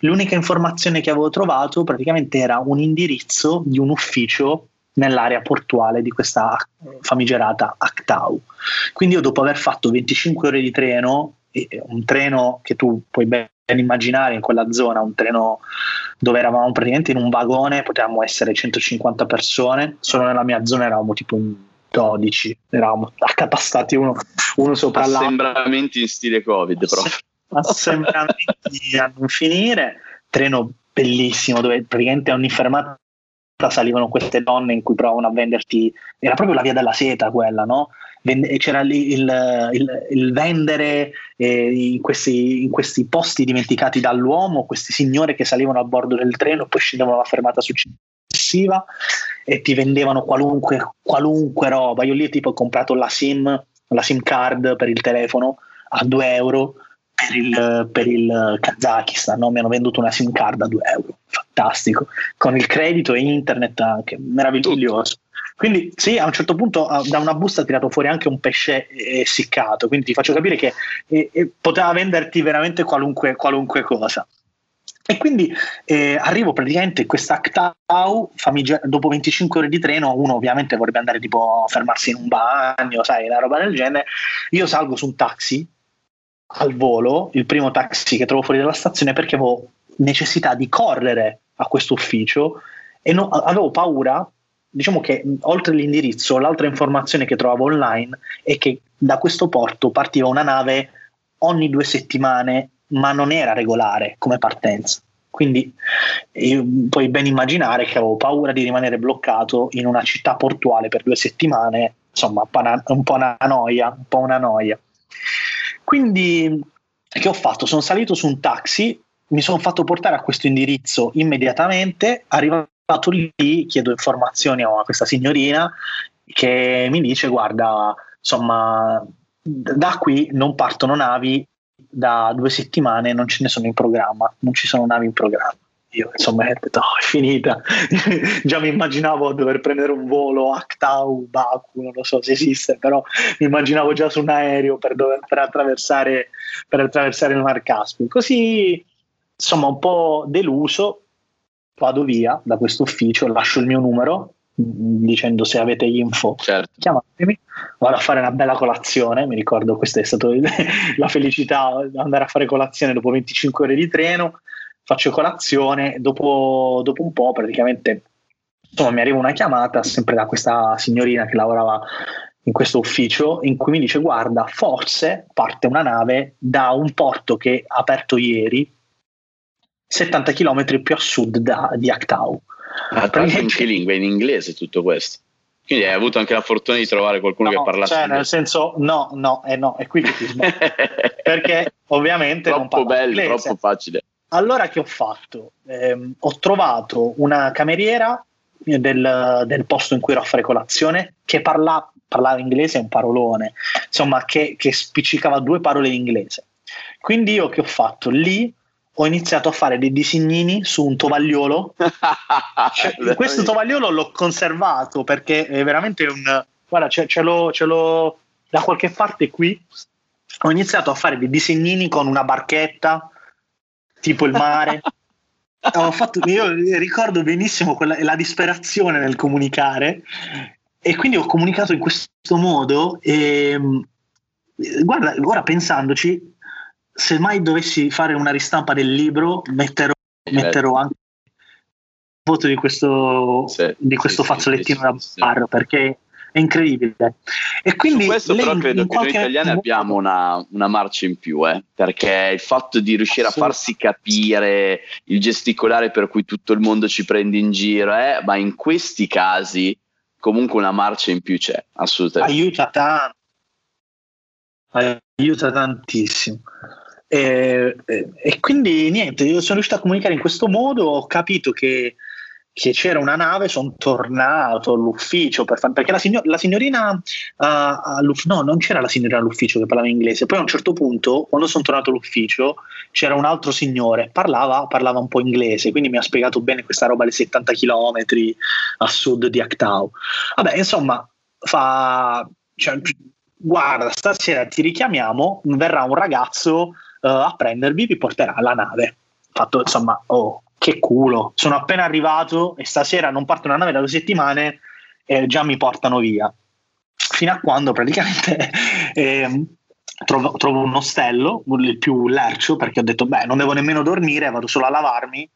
L'unica informazione che avevo trovato praticamente era un indirizzo di un ufficio nell'area portuale di questa famigerata Actau. Quindi io dopo aver fatto 25 ore di treno, un treno che tu puoi ben immaginare in quella zona, un treno dove eravamo praticamente in un vagone, potevamo essere 150 persone, solo nella mia zona eravamo tipo in 12, eravamo accatastati uno, uno sopra l'altro. Assembramenti in stile Covid proprio. Assembramenti a non finire, treno bellissimo dove praticamente ogni fermata salivano queste donne in cui provavano a venderti, era proprio la via della seta quella, no? c'era lì il, il, il vendere eh, in, questi, in, questi, posti dimenticati dall'uomo, queste signore che salivano a bordo del treno e poi scendevano alla fermata successiva e ti vendevano qualunque, qualunque roba. Io lì tipo ho comprato la SIM, la SIM card per il telefono a 2 euro per il, per il Kazakistan, no? mi hanno venduto una SIM card a 2 euro, fantastico, con il credito e internet anche, meraviglioso. Quindi sì, a un certo punto da una busta ha tirato fuori anche un pesce essiccato, quindi ti faccio capire che eh, eh, poteva venderti veramente qualunque, qualunque cosa. E quindi eh, arrivo praticamente in questa Actau, dopo 25 ore di treno, uno ovviamente vorrebbe andare tipo a fermarsi in un bagno, sai, una roba del genere. Io salgo su un taxi al volo, il primo taxi che trovo fuori dalla stazione perché avevo necessità di correre a questo ufficio e no, avevo paura, diciamo che oltre l'indirizzo, l'altra informazione che trovavo online è che da questo porto partiva una nave ogni due settimane, ma non era regolare come partenza. Quindi puoi ben immaginare che avevo paura di rimanere bloccato in una città portuale per due settimane, insomma, un po' una noia, un po' una noia. Quindi, che ho fatto? Sono salito su un taxi, mi sono fatto portare a questo indirizzo immediatamente, arrivato lì, chiedo informazioni a questa signorina che mi dice, guarda, insomma, da qui non partono navi da due settimane, non ce ne sono in programma, non ci sono navi in programma. io insomma ho detto, oh, è finita. Già mi immaginavo dover prendere un volo Actau, Baku, non lo so se esiste, però mi immaginavo già su un aereo per, dover, per, attraversare, per attraversare il Mar Caspio. Così, insomma, un po' deluso, vado via da questo ufficio, lascio il mio numero dicendo se avete info certo. chiamatemi vado a fare una bella colazione mi ricordo questa è stata la felicità di andare a fare colazione dopo 25 ore di treno faccio colazione dopo, dopo un po' praticamente insomma mi arriva una chiamata sempre da questa signorina che lavorava in questo ufficio in cui mi dice guarda forse parte una nave da un porto che ha aperto ieri 70 km più a sud da, di Actau Ah, tra in che lingua? In inglese tutto questo? Quindi hai avuto anche la fortuna di trovare qualcuno no, che parlasse cioè, nel senso, no, no, eh, no, è qui che ti sbaglio. Perché ovviamente troppo non bello, inglese. troppo facile. Allora che ho fatto? Eh, ho trovato una cameriera del, del, posto in cui ero a fare colazione che parla, parlava inglese, un parolone, insomma, che, che spiccicava due parole in inglese. Quindi io che ho fatto? Lì ho iniziato a fare dei disegnini su un tovagliolo. cioè, questo tovagliolo l'ho conservato perché è veramente un. Guarda, ce, ce, l'ho, ce l'ho da qualche parte qui. Ho iniziato a fare dei disegnini con una barchetta, tipo il mare. fatto, io ricordo benissimo quella, la disperazione nel comunicare e quindi ho comunicato in questo modo e guarda, ora pensandoci se mai dovessi fare una ristampa del libro, metterò, metterò anche il voto di questo, sì, di questo sì, fazzolettino sì, da bar perché è incredibile. E quindi Su questo però credo che noi italiani modo... abbiamo una, una, marcia in più, eh, perché il fatto di riuscire a farsi capire, il gesticolare per cui tutto il mondo ci prende in giro, eh, ma in questi casi comunque una marcia in più c'è, assolutamente. Aiuta tanto. Aiuta tantissimo. E, e, e, quindi niente, io sono riuscito a comunicare in questo modo, ho capito che, che c'era una nave, sono tornato all'ufficio per far, perché la, signor, la signorina uh, no, non c'era la signorina all'ufficio che parlava inglese, poi a un certo punto, quando sono tornato all'ufficio, c'era un altro signore, parlava, parlava un po' inglese, quindi mi ha spiegato bene questa roba, le 70 km a sud di Actau. Vabbè, insomma, fa... Cioè, guarda, stasera ti richiamiamo, verrà un ragazzo a prendervi, vi porterà alla nave. Fatto insomma, oh, che culo, sono appena arrivato e stasera non parte una nave da due settimane e già mi portano via. Fino a quando praticamente eh, trovo, trovo, un ostello, il più lercio, perché ho detto, beh, non devo nemmeno dormire, vado solo a lavarmi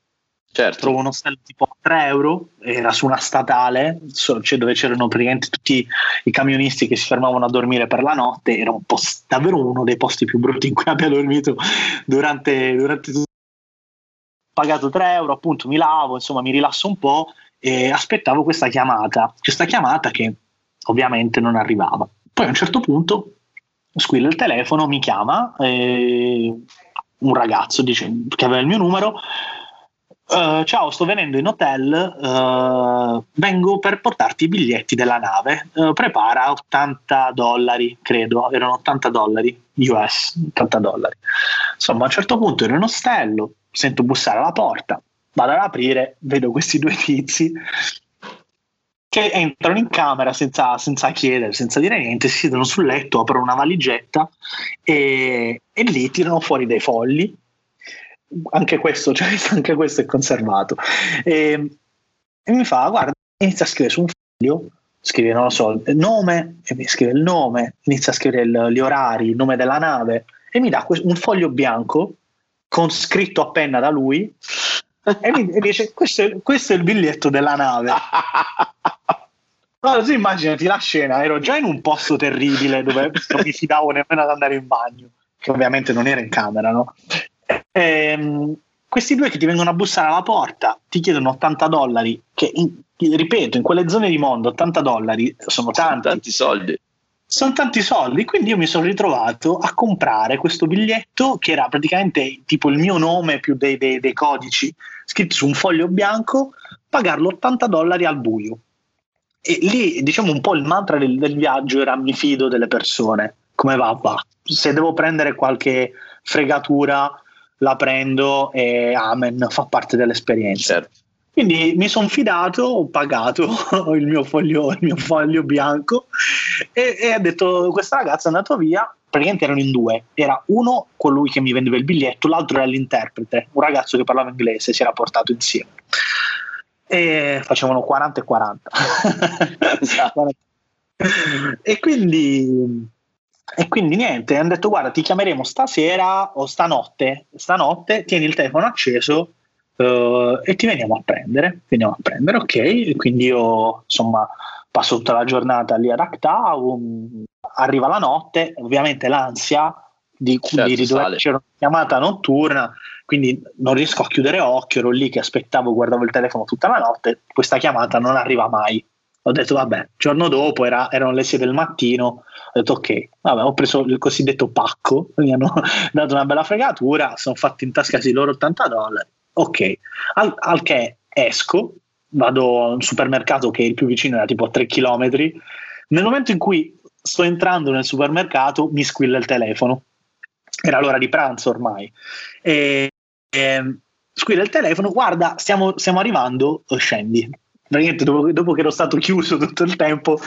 Certo. Trovo un ostello tipo 3 euro, era su una statale, cioè dove c'erano praticamente tutti i camionisti che si fermavano a dormire per la notte, era un post, davvero uno dei posti più brutti in cui abbia dormito durante, durante tutto. Pagato 3 euro, appunto mi lavo, insomma mi rilasso un po' e aspettavo questa chiamata, questa chiamata che ovviamente non arrivava. Poi a un certo punto squilla il telefono, mi chiama eh, un ragazzo dice, che aveva il mio numero Uh, ciao, sto venendo in hotel, uh, vengo per portarti i biglietti della nave. Uh, prepara 80 dollari, credo, erano 80 dollari US, 80 dollari. Insomma, a un certo punto ero in ostello, sento bussare alla porta, vado ad aprire, vedo questi due tizi che entrano in camera senza, senza chiedere, senza dire niente, si siedono sul letto, aprono una valigetta e, e lì tirano fuori dei fogli anche questo, cioè, anche questo è conservato. E, e, mi fa, guarda, inizia a scrivere su un foglio, scrive, non lo so, il nome, e mi scrive il nome, inizia a scrivere il, gli orari, il nome della nave, e mi dà un foglio bianco con scritto a penna da lui, e mi dice, questo è, questo è il biglietto della nave. Allora, tu immaginati la scena, ero già in un posto terribile dove non mi fidavo nemmeno ad andare in bagno, che ovviamente non era in camera, no? Ehm, questi due che ti vengono a bussare alla porta ti chiedono 80 dollari, che in, ripeto, in quelle zone di mondo 80 dollari sono tanti. Sono tanti soldi. Sono tanti soldi, quindi io mi sono ritrovato a comprare questo biglietto che era praticamente tipo il mio nome più dei, dei, dei codici scritto su un foglio bianco, pagarlo 80 dollari al buio. E lì, diciamo, un po' il mantra del, del viaggio era mi fido delle persone, come va, va. Se devo prendere qualche fregatura, la prendo e amen, fa parte dell'esperienza. Certo. Quindi mi sono fidato, ho pagato il mio foglio, il mio foglio bianco e, e ho detto questa ragazza è andata via, praticamente erano in due, era uno colui che mi vendeva il biglietto, l'altro era l'interprete, un ragazzo che parlava inglese, si era portato insieme. E facevano 40 e 40. Esatto. e quindi e quindi niente, hanno detto guarda ti chiameremo stasera o stanotte, stanotte tieni il telefono acceso uh, e ti veniamo a prendere, veniamo a prendere, ok, e quindi io insomma passo tutta la giornata lì ad Actown, arriva la notte, ovviamente l'ansia di, certo, di c'era una chiamata notturna, quindi non riesco a chiudere occhio, ero lì che aspettavo, guardavo il telefono tutta la notte, questa chiamata non arriva mai. Ho detto vabbè, il giorno dopo era, erano le 6 del mattino, ho detto ok, vabbè, ho preso il cosiddetto pacco, mi hanno dato una bella fregatura, sono fatti in tasca i loro 80 dollari, ok, al, al che esco, vado a un supermercato che il più vicino era tipo a 3 km, nel momento in cui sto entrando nel supermercato mi squilla il telefono, era l'ora di pranzo ormai, e, e squilla il telefono, guarda stiamo, stiamo arrivando, scendi, praticamente dopo, dopo, che ero stato chiuso tutto il tempo,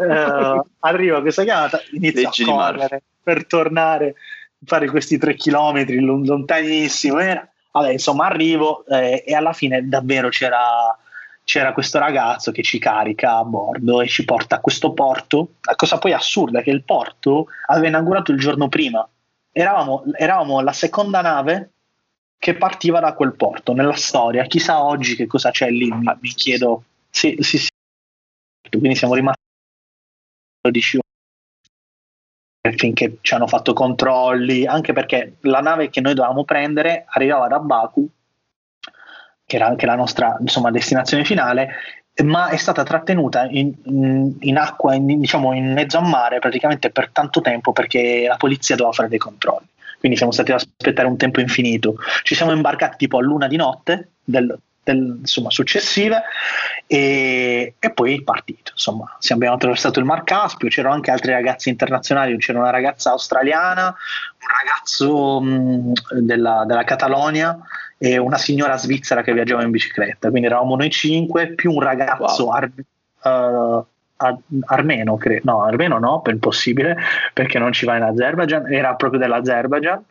eh, arriva questa chiamata, inizio Leggi a correre per tornare, fare questi tre chilometri lontanissimo. Era. Vabbè, insomma, arrivo eh, e alla fine davvero c'era, c'era questo ragazzo che ci carica a bordo e ci porta a questo porto. La cosa poi assurda è che il porto aveva inaugurato il giorno prima. Eravamo, eravamo la seconda nave che partiva da quel porto nella storia. Chissà oggi che cosa c'è lì, mi, mi chiedo. Sì, sì, sì. Quindi siamo rimasti 12 ore finché ci hanno fatto controlli, anche perché la nave che noi dovevamo prendere arrivava da Baku, che era anche la nostra insomma, destinazione finale, ma è stata trattenuta in, in, in acqua, in, diciamo in mezzo a mare praticamente per tanto tempo perché la polizia doveva fare dei controlli quindi siamo stati ad aspettare un tempo infinito. Ci siamo imbarcati tipo a luna di notte del, del, insomma, successive e, e, poi partito. Insomma, abbiamo attraversato il Mar Caspio, c'erano anche altri ragazzi internazionali, c'era una ragazza australiana, un ragazzo mh, della, della Catalogna e una signora svizzera che viaggiava in bicicletta. Quindi eravamo noi cinque più un ragazzo wow. ar- uh, armeno, cre- no, armeno no, per impossibile, perché non ci va in Azerbaijan, era proprio dell'Azerbaijan.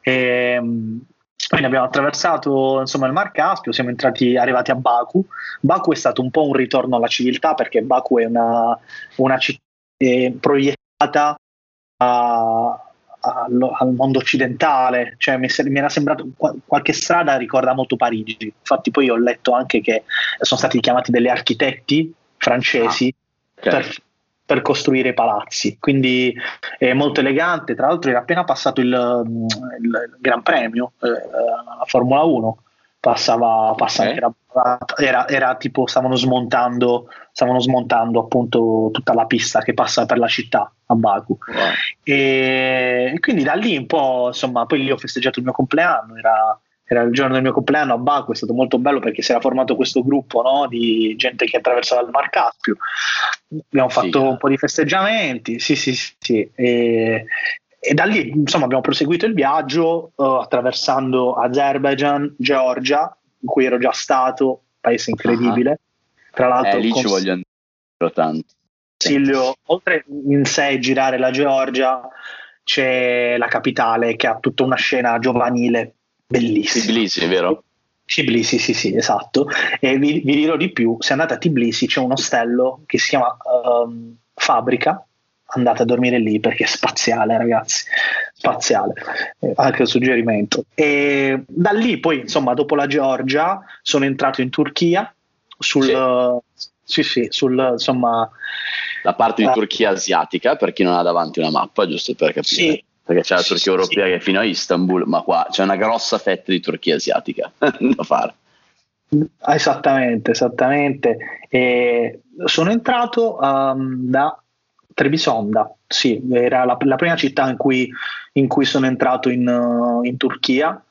E, ehm, quindi abbiamo attraversato insomma, il Mar Caspio, siamo entrati, arrivati a Baku. Baku è stato un po' un ritorno alla civiltà perché Baku è una, una città proiettata a, al, al, mondo occidentale, cioè mi, mi, era sembrato qualche strada ricorda molto Parigi. Infatti, poi ho letto anche che sono stati chiamati degli architetti francesi ah okay. per, per, costruire palazzi. Quindi è molto elegante. Tra l'altro, era appena passato il, mm, il Gran Premio, eh, la Formula 1. Passava, passava okay. era, era, era, tipo stavano smontando, stavano smontando appunto tutta la pista che passa per la città a Baku. Wow. E quindi da lì un po', insomma, poi lì ho festeggiato il mio compleanno, era era il giorno del mio compleanno a Baku, è stato molto bello perché si era formato questo gruppo no, di gente che attraversava il Mar Caspio. Abbiamo fatto sì. un po' di festeggiamenti, sì, sì, sì. E, e da lì insomma abbiamo proseguito il viaggio uh, attraversando Azerbaijan, Georgia, in cui ero già stato, paese incredibile. Uh-huh. Tra l'altro, eh, lì ci voglio andare tanto. Silvio, oltre in sé girare la Georgia, c'è la capitale che ha tutta una scena giovanile bellissimo. Tbilisi, vero? Tbilisi, sì, sì, esatto. E vi, vi, dirò di più: se andate a Tbilisi c'è un ostello che si chiama um, Fabbrica. Andate a dormire lì perché è spaziale, ragazzi. Spaziale, eh, anche il suggerimento. E da lì, poi, insomma, dopo la Georgia, sono entrato in Turchia. Sul, sì. sì, sì, sul insomma. La parte di uh, Turchia asiatica, per chi non ha davanti una mappa, giusto per capire. Sì, perché c'è la Turchia europea che è fino a Istanbul, ma qua c'è una grossa fetta di Turchia asiatica da fare. Esattamente, esattamente. E sono entrato um, da Trebisonda, sì, era la, la prima città in cui, in cui, sono entrato in, uh, in Turchia.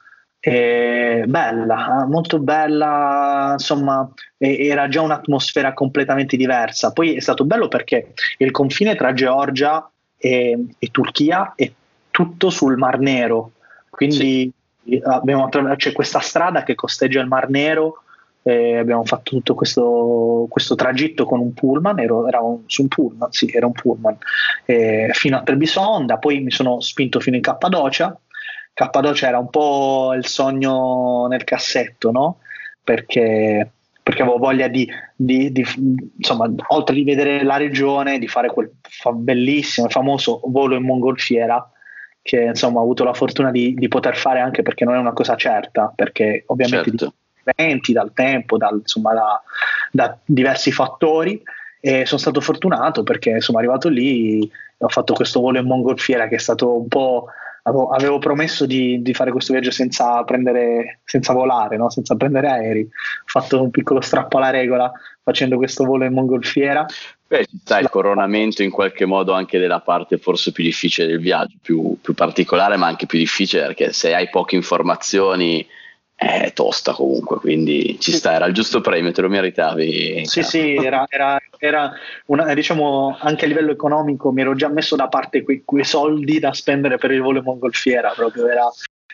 E bella, molto bella, insomma, era già un'atmosfera completamente diversa. Poi è stato bello perché il confine tra Georgia e, e Turchia è tutto sul Mar Nero, quindi sì. abbiamo, c'è questa strada che costeggia il Mar Nero eh, abbiamo fatto tutto questo, questo, tragitto con un pullman, ero, era un, su un pullman, sì, era un pullman, eh, fino a Trebisonda, poi mi sono spinto fino in Cappadocia. Cappadocia era un po' il sogno nel cassetto, no? Perché, perché avevo voglia di, di, di, insomma, oltre di vedere la regione, di fare quel bellissimo e famoso volo in mongolfiera che insomma ho avuto la fortuna di, di, poter fare anche perché non è una cosa certa, perché ovviamente certo eventi, dal tempo, dal, insomma, da, da, diversi fattori. E sono stato fortunato perché insomma arrivato lì ho fatto questo volo in mongolfiera che è stato un po' avevo, avevo promesso di, di, fare questo viaggio senza prendere senza volare no? senza prendere aerei ho fatto un piccolo strappo alla regola facendo questo volo in mongolfiera Beh, ci sta il coronamento in qualche modo anche della parte forse più difficile del viaggio, più, più particolare ma anche più difficile perché se hai poche informazioni è tosta comunque, quindi ci sta, era il giusto premio, te lo meritavi. Sì, sì, era, era, era una, diciamo anche a livello economico mi ero già messo da parte quei, quei soldi da spendere per il volo in mongolfiera, proprio era,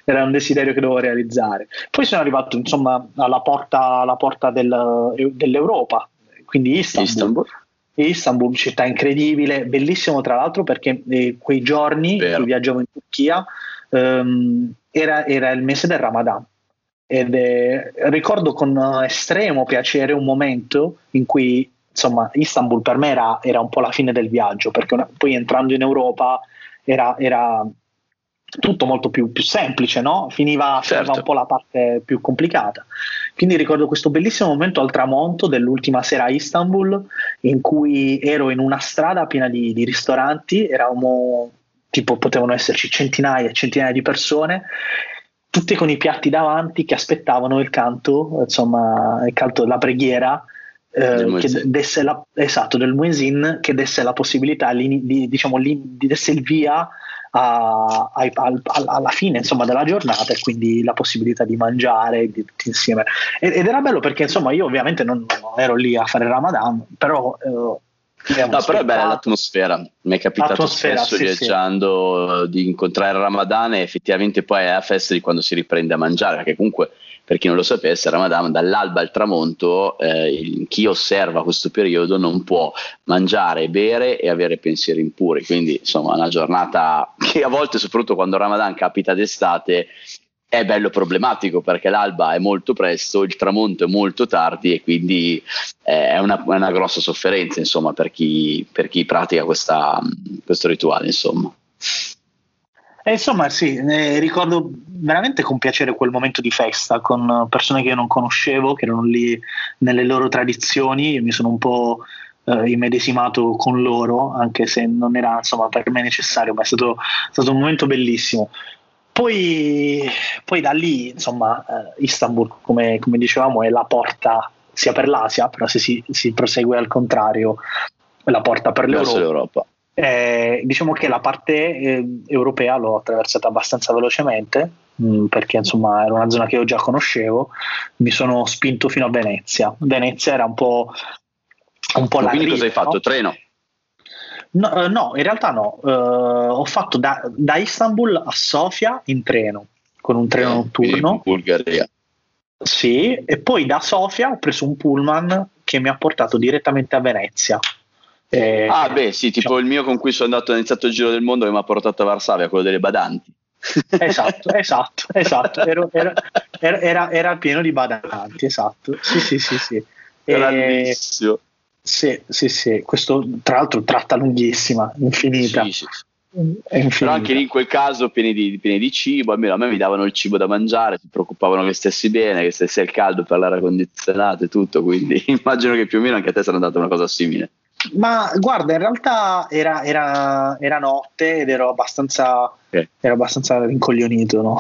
era un desiderio che dovevo realizzare. Poi sono arrivato insomma alla porta, alla porta del, dell'Europa, quindi Istanbul. Istanbul. Istanbul, città incredibile, bellissimo tra l'altro perché eh, quei giorni Vero. cui viaggiavo in Turchia ehm, era, era il mese del Ramadan ed è, ricordo con estremo piacere un momento in cui insomma Istanbul per me era, era un po' la fine del viaggio perché una, poi entrando in Europa era, era tutto molto più, più semplice, no? finiva, certo. un po' la parte più complicata. Quindi ricordo questo bellissimo momento al tramonto dell'ultima sera a Istanbul in cui ero in una strada piena di, di ristoranti, eravamo tipo potevano esserci centinaia e centinaia di persone tutte con i piatti davanti che aspettavano il canto, insomma, il canto della preghiera. Eh, che desse la, esatto, del muezzin che desse la possibilità di, diciamo, di desse il via a, a, a, alla fine insomma, della giornata e quindi la possibilità di mangiare di tutti insieme ed, ed, era bello perché insomma io ovviamente non, non ero lì a fare Ramadan però eh, No, però è bella l'atmosfera. Mi è capitato spesso sì, viaggiando sì. di incontrare Ramadan e effettivamente poi è la festa di quando si riprende a mangiare, perché comunque per chi non lo sapesse, Ramadan dall'alba al tramonto, eh, chi osserva questo periodo non può mangiare, bere e avere pensieri impuri. Quindi, insomma, una giornata che a volte, soprattutto quando Ramadan capita d'estate, è bello problematico perché l'alba è molto presto, il tramonto è molto tardi e quindi eh, è una, una grossa sofferenza insomma, per, chi, per chi pratica questa, questo rituale. Insomma. E insomma, sì, ricordo veramente con piacere quel momento di festa con persone che io non conoscevo, che erano lì nelle loro tradizioni. Io mi sono un po' eh, immedesimato con loro, anche se non era insomma, per me necessario, ma è stato, stato un momento bellissimo. Poi, poi da lì, insomma, eh, Istanbul, come, come, dicevamo, è la porta sia per l'Asia, però se si, si prosegue al contrario, è la porta per l'Europa. Eh, diciamo che la parte eh, europea l'ho attraversata abbastanza velocemente mh, mm, perché insomma era una zona che io già conoscevo. Mi sono spinto fino a Venezia. Venezia era un po', un po' la Quindi cosa hai fatto? No? Treno? No, uh, no, in realtà no. Uh, ho fatto da, da, Istanbul a Sofia in treno, con un treno eh, notturno. In Bulgaria. Sì, e poi da Sofia ho preso un pullman che mi ha portato direttamente a Venezia. Eh, ah, beh, sì, tipo diciamo, il mio con cui sono andato, ho iniziato il giro del mondo che mi ha portato a Varsavia, quello delle badanti. Esatto, esatto, esatto. Ero, era, era, era, pieno di badanti, esatto. Sì, sì, sì, sì. Grandissimo. Sì, sì, sì, questo tra l'altro tratta lunghissima, infinita. Sì, sì. Però anche lì in quel caso pieni di, pieni di cibo, almeno a me mi davano il cibo da mangiare, si preoccupavano che stessi bene, che stessi al caldo per l'aria condizionata e tutto, quindi immagino che più o meno anche a te sarà andata una cosa simile. Ma guarda, in realtà era, era, era notte ed ero abbastanza, okay. ero abbastanza rincoglionito, no?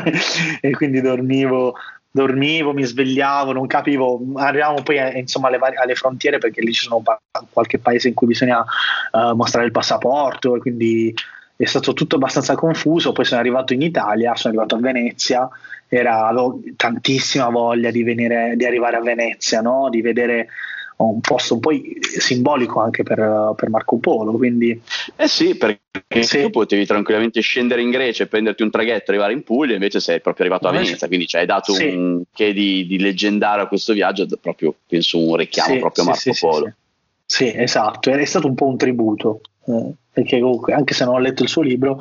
e quindi dormivo dormivo, mi svegliavo, non capivo, arrivavamo poi a, insomma alle, alle, frontiere perché lì ci sono pa- qualche paese in cui bisogna uh, mostrare il passaporto e quindi è stato tutto abbastanza confuso, poi sono arrivato in Italia, sono arrivato a Venezia, era, avevo tantissima voglia di, venire, di arrivare a Venezia, no? di vedere un posto un po' simbolico anche per, per Marco Polo. Quindi... Eh sì, perché sì. tu potevi tranquillamente scendere in Grecia e prenderti un traghetto e arrivare in Puglia, invece sei proprio arrivato a Venezia, quindi ci hai dato sì. un che di, di, leggendario a questo viaggio, proprio penso un richiamo sì, proprio a Marco Polo. Sì, esatto, è stato un po' un tributo. Eh, perché comunque, anche se non ho letto il suo libro,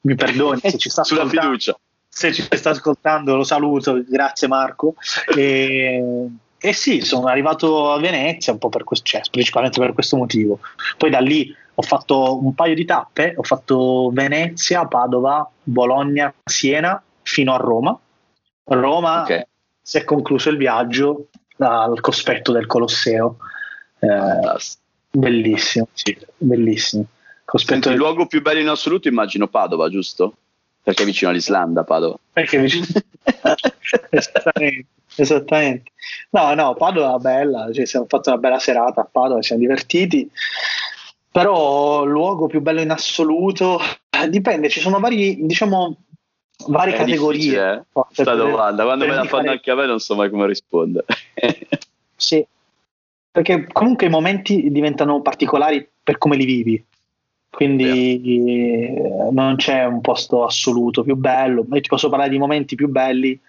mi perdoni se ci sta Sulla fiducia. Se ci sta ascoltando, lo saluto, grazie Marco. E, e sì, sono arrivato a Venezia un po' per questo, cioè, principalmente per questo motivo. Poi da lì ho fatto un paio di tappe, ho fatto Venezia, Padova, Bologna, Siena fino a Roma. Roma okay. si è concluso il viaggio al cospetto del Colosseo. Eh, bellissimo, sì, bellissimo. Cospetto Senti, del... il luogo più bello in assoluto immagino Padova, giusto? Perché è vicino all'Islanda, Padova. Perché è vicino... esattamente, esattamente. No, no, Padova è bella, cioè, siamo fatto una bella serata a Padova, ci siamo divertiti. Però luogo più bello in assoluto eh, dipende, ci sono vari, diciamo, varie è categorie. Eh? Questa domanda, quando me la fanno anche a me non so mai come rispondere. sì, perché comunque i momenti diventano particolari per come li vivi. Quindi yeah. non c'è un posto assoluto più bello. Io ti posso parlare di momenti più belli.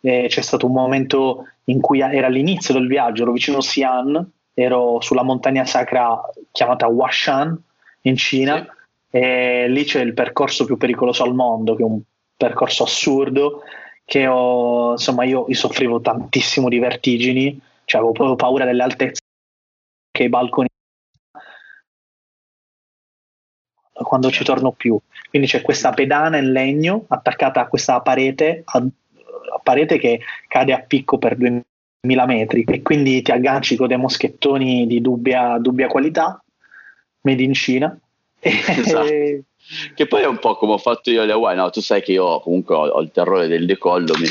Eh, c'è stato un momento in cui era l'inizio del viaggio, ero vicino a Xi'an, ero sulla montagna sacra chiamata Huashan in Cina sì. e lì c'è il percorso più pericoloso al mondo, che è un percorso assurdo, che ho, insomma io, io soffrivo tantissimo di vertigini, cioè avevo proprio paura delle altezze che i balconi quando ci torno più. Quindi c'è questa pedana in legno attaccata a questa parete, a, a parete che cade a picco per 2000 metri e quindi ti agganci con dei moschettoni di dubbia, dubbia qualità, made in Cina. Esatto. Che poi è un po' come ho fatto io alle Hawaii, no? Tu sai che io comunque ho, ho il terrore del decollo, mi,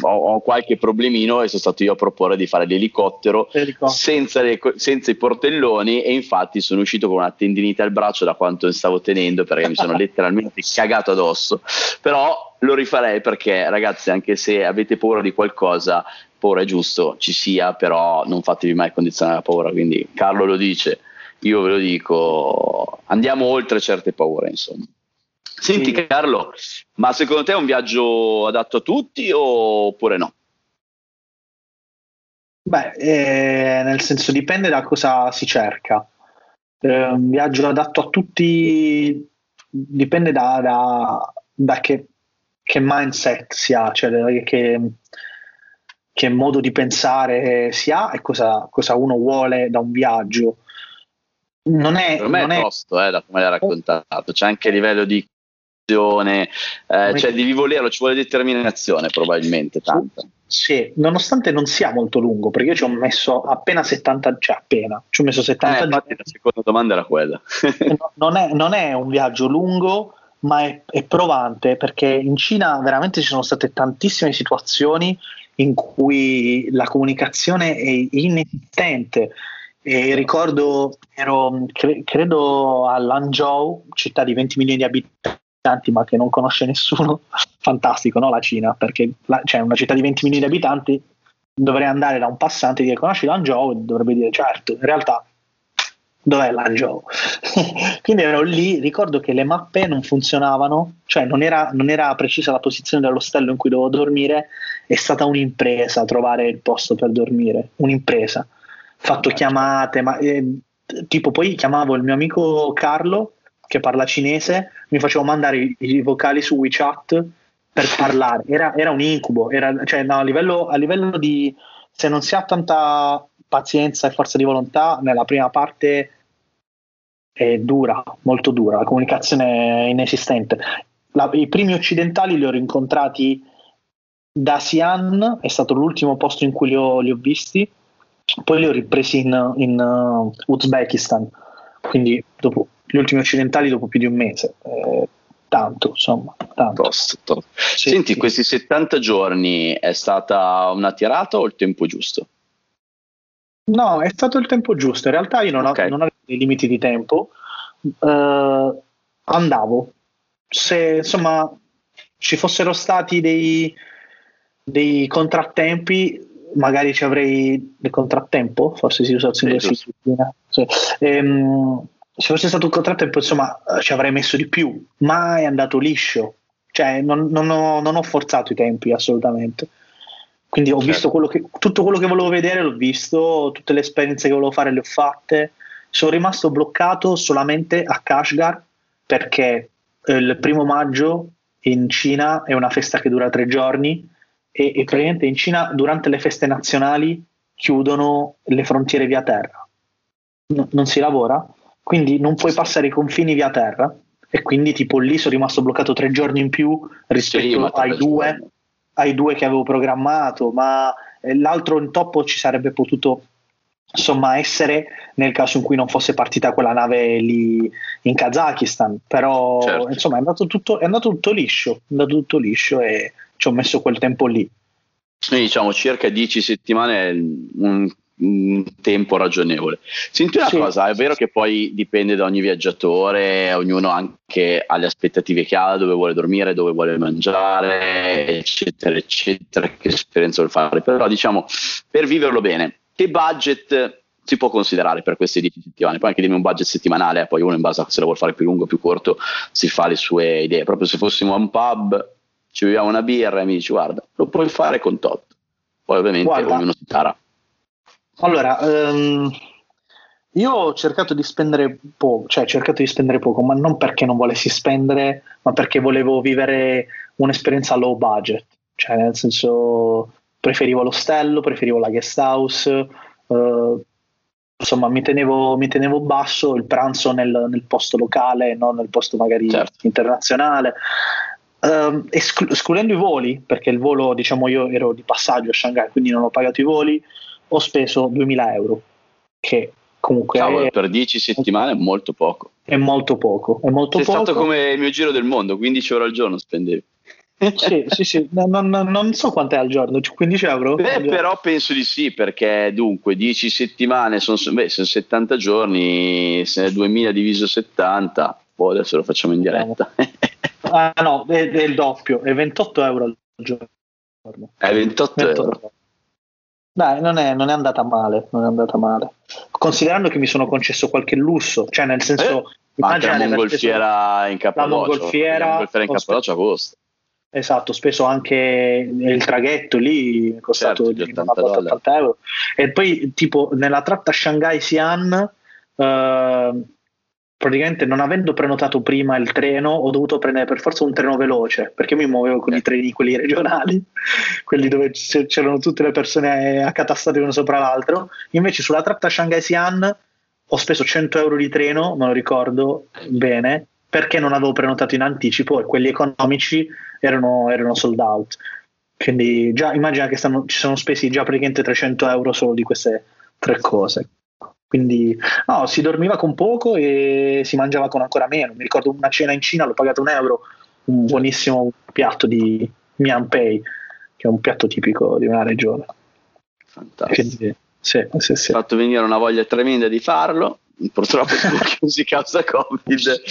ho, ho, qualche problemino e sono stato io a proporre di fare l'elicottero, senza, le, senza, i portelloni e infatti sono uscito con una tendinite al braccio da quanto stavo tenendo perché mi sono letteralmente cagato addosso. Però lo rifarei perché ragazzi, anche se avete paura di qualcosa, paura è giusto, ci sia, però non fatevi mai condizionare la paura. Quindi Carlo lo dice io ve lo dico, andiamo oltre certe paure, insomma. Senti sì. Carlo, ma secondo te è un viaggio adatto a tutti oppure no? Beh, eh, nel senso dipende da cosa si cerca. Eh, un viaggio adatto a tutti dipende da, da, da che, che, mindset si ha, cioè che, che, modo di pensare si ha e cosa, cosa uno vuole da un viaggio non è, per me non è tosto eh, da come l'hai raccontato. C'è anche a livello di eh, cioè devi volerlo ci vuole determinazione probabilmente tanta sì, nonostante non sia molto lungo perché io ci ho messo appena 70 cioè appena ci ho messo 70 eh, giorni la seconda domanda era quella. Non, è, non, è, un viaggio lungo ma è, è provante perché in Cina veramente ci sono state tantissime situazioni in cui la comunicazione è inesistente e ricordo, ero cre- credo a Lanzhou, città di 20 milioni di abitanti, ma che non conosce nessuno. Fantastico, no? La Cina, perché la, cioè una città di 20 milioni di abitanti dovrei andare da un passante e dire conosci Lanzhou e dovrebbe dire certo, in realtà dov'è Lanzhou? Quindi ero lì, ricordo che le mappe non funzionavano, cioè non era, non era, precisa la posizione dell'ostello in cui dovevo dormire, è stata un'impresa trovare il posto per dormire, un'impresa fatto chiamate, ma eh, tipo poi chiamavo il mio amico Carlo che parla cinese, mi facevo mandare i, i vocali su WeChat per parlare, era, era un incubo, era, cioè, no, a, livello, a livello di se non si ha tanta pazienza e forza di volontà, nella prima parte è dura, molto dura, la comunicazione è inesistente. La, I primi occidentali li ho rincontrati da Xi'an, è stato l'ultimo posto in cui li ho, li ho visti, poi li ho ripresi in, in uh, Uzbekistan, quindi dopo gli ultimi occidentali dopo più di un mese. Eh, tanto, insomma. Tanto. Tosto, tosto. Sì, Senti, sì. questi 70 giorni è stata una tirata o il tempo giusto? No, è stato il tempo giusto. In realtà io non, okay. ho, non avevo dei limiti di tempo. Uh, andavo. Se insomma ci fossero stati dei, dei contrattempi, magari ci avrei del contrattempo, forse si usa il single sì, sì. ehm, se fosse stato un contrattempo, insomma, ci avrei messo di più, ma è andato liscio. Cioè, non, non, ho, non ho, forzato i tempi assolutamente. Quindi ho certo. visto quello che, tutto quello che volevo vedere, l'ho visto, tutte le esperienze che volevo fare le ho fatte. Sono rimasto bloccato solamente a Kashgar perché eh, il primo maggio in Cina è una festa che dura tre giorni e, e praticamente in Cina durante le feste nazionali chiudono le frontiere via terra. No, non si lavora, quindi non puoi passare i confini via terra e quindi tipo lì sono rimasto bloccato tre giorni in più rispetto ai, due, ai due che avevo programmato, ma eh, l'altro intoppo ci sarebbe potuto insomma essere nel caso in cui non fosse partita quella nave lì in Kazakistan però certo. insomma è andato, tutto, è andato tutto liscio è andato tutto liscio e ci ho messo quel tempo lì noi diciamo circa 10 settimane un, un tempo ragionevole senti una sì, cosa è vero che poi dipende da ogni viaggiatore ognuno anche ha le aspettative che ha dove vuole dormire dove vuole mangiare eccetera eccetera che esperienza vuole fare però diciamo per viverlo bene che budget si può considerare per queste 10 settimane? Poi anche dimmi un budget settimanale, eh, poi uno in base a se lo vuole fare più lungo o più corto si fa le sue idee. Proprio se fossimo a un pub, ci beviamo una birra e mi dici guarda, lo puoi fare con tot. Poi ovviamente guarda, ognuno si tara. Allora, um, io ho cercato di spendere poco, cioè ho cercato di spendere poco, ma non perché non volessi spendere, ma perché volevo vivere un'esperienza low budget. Cioè, nel senso, preferivo l'ostello, preferivo la guest house, eh, insomma mi tenevo, mi tenevo, basso il pranzo nel, nel, posto locale, non nel posto magari certo. internazionale. Uh, esclu- escludendo i voli, perché il volo, diciamo, io ero di passaggio a Shanghai, quindi non ho pagato i voli, ho speso 2000 euro, che comunque Cavolo, è, per 10 settimane è molto poco. È molto poco. È molto Sei poco. stato come il mio giro del mondo, 15 ore al giorno spendevi sì, sì, sì. No, no, no, non so quant'è al giorno, 15 euro? Beh, però penso di sì, perché dunque 10 settimane sono, beh, sono 70 giorni, se è 2000 diviso 70, poi adesso lo facciamo in diretta. Ah no, è, è, il doppio, è 28 euro al giorno. È 28, 28 euro. Dai, non è, non è, andata male, non è andata male. Considerando che mi sono concesso qualche lusso, cioè nel senso... Eh? Ma anche la mongolfiera in Cappadocia. La mongolfiera, la mongolfiera in Cappadocia costa. Esatto, speso anche il traghetto lì è costato certo, 80, 80 euro. E poi, tipo, nella tratta Shanghai-Xi'an, eh, praticamente non avendo prenotato prima il treno, ho dovuto prendere per forza un treno veloce perché mi muovevo con i treni, quelli regionali, quelli dove c'erano tutte le persone accatastate uno sopra l'altro. Invece, sulla tratta Shanghai-Xi'an ho speso 100 euro di treno, me lo ricordo bene, perché non avevo prenotato in anticipo e quelli economici erano, erano sold out. Quindi già immagina che stanno, ci sono spesi già praticamente 300 euro solo di queste tre cose. Quindi no, si dormiva con poco e si mangiava con ancora meno. Mi ricordo una cena in Cina, l'ho pagato un euro, un buonissimo piatto di Mian Pei, che è un piatto tipico di una regione. Fantastico. Quindi, sì, sì, sì. Ha fatto venire una voglia tremenda di farlo. Purtroppo sono chiusi causa Covid,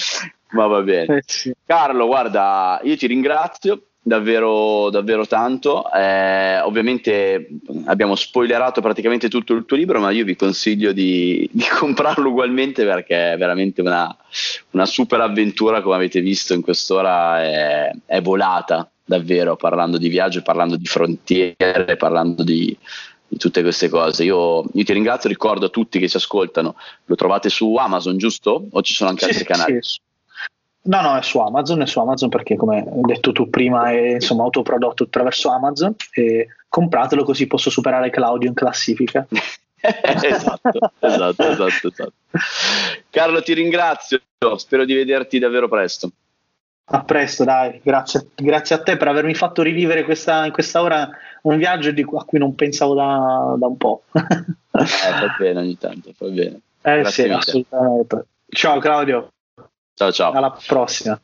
ma va bene. Eh sì. Carlo, guarda, io ti ringrazio davvero, davvero tanto. Eh, ovviamente abbiamo spoilerato praticamente tutto il tuo libro, ma io vi consiglio di, di comprarlo ugualmente perché è veramente una, una, super avventura, come avete visto in quest'ora, è, è volata davvero parlando di viaggio, parlando di frontiere, parlando di, di tutte queste cose. Io, io, ti ringrazio, ricordo a tutti che ci ascoltano, lo trovate su Amazon, giusto? O ci sono anche sì, altri canali? Sì. No, no, è su Amazon, è su Amazon perché come hai detto tu prima è insomma autoprodotto attraverso Amazon e compratelo così posso superare Claudio in classifica. esatto, esatto, esatto, esatto. Carlo ti ringrazio, spero di vederti davvero presto. A presto, dai, grazie, grazie a te per avermi fatto rivivere questa, in questa ora un viaggio di, a cui non pensavo da, da un po'. eh, fa bene ogni tanto, fa bene. Eh grazie sì, assolutamente. Ciao Claudio. Ciao ciao. Alla prossima.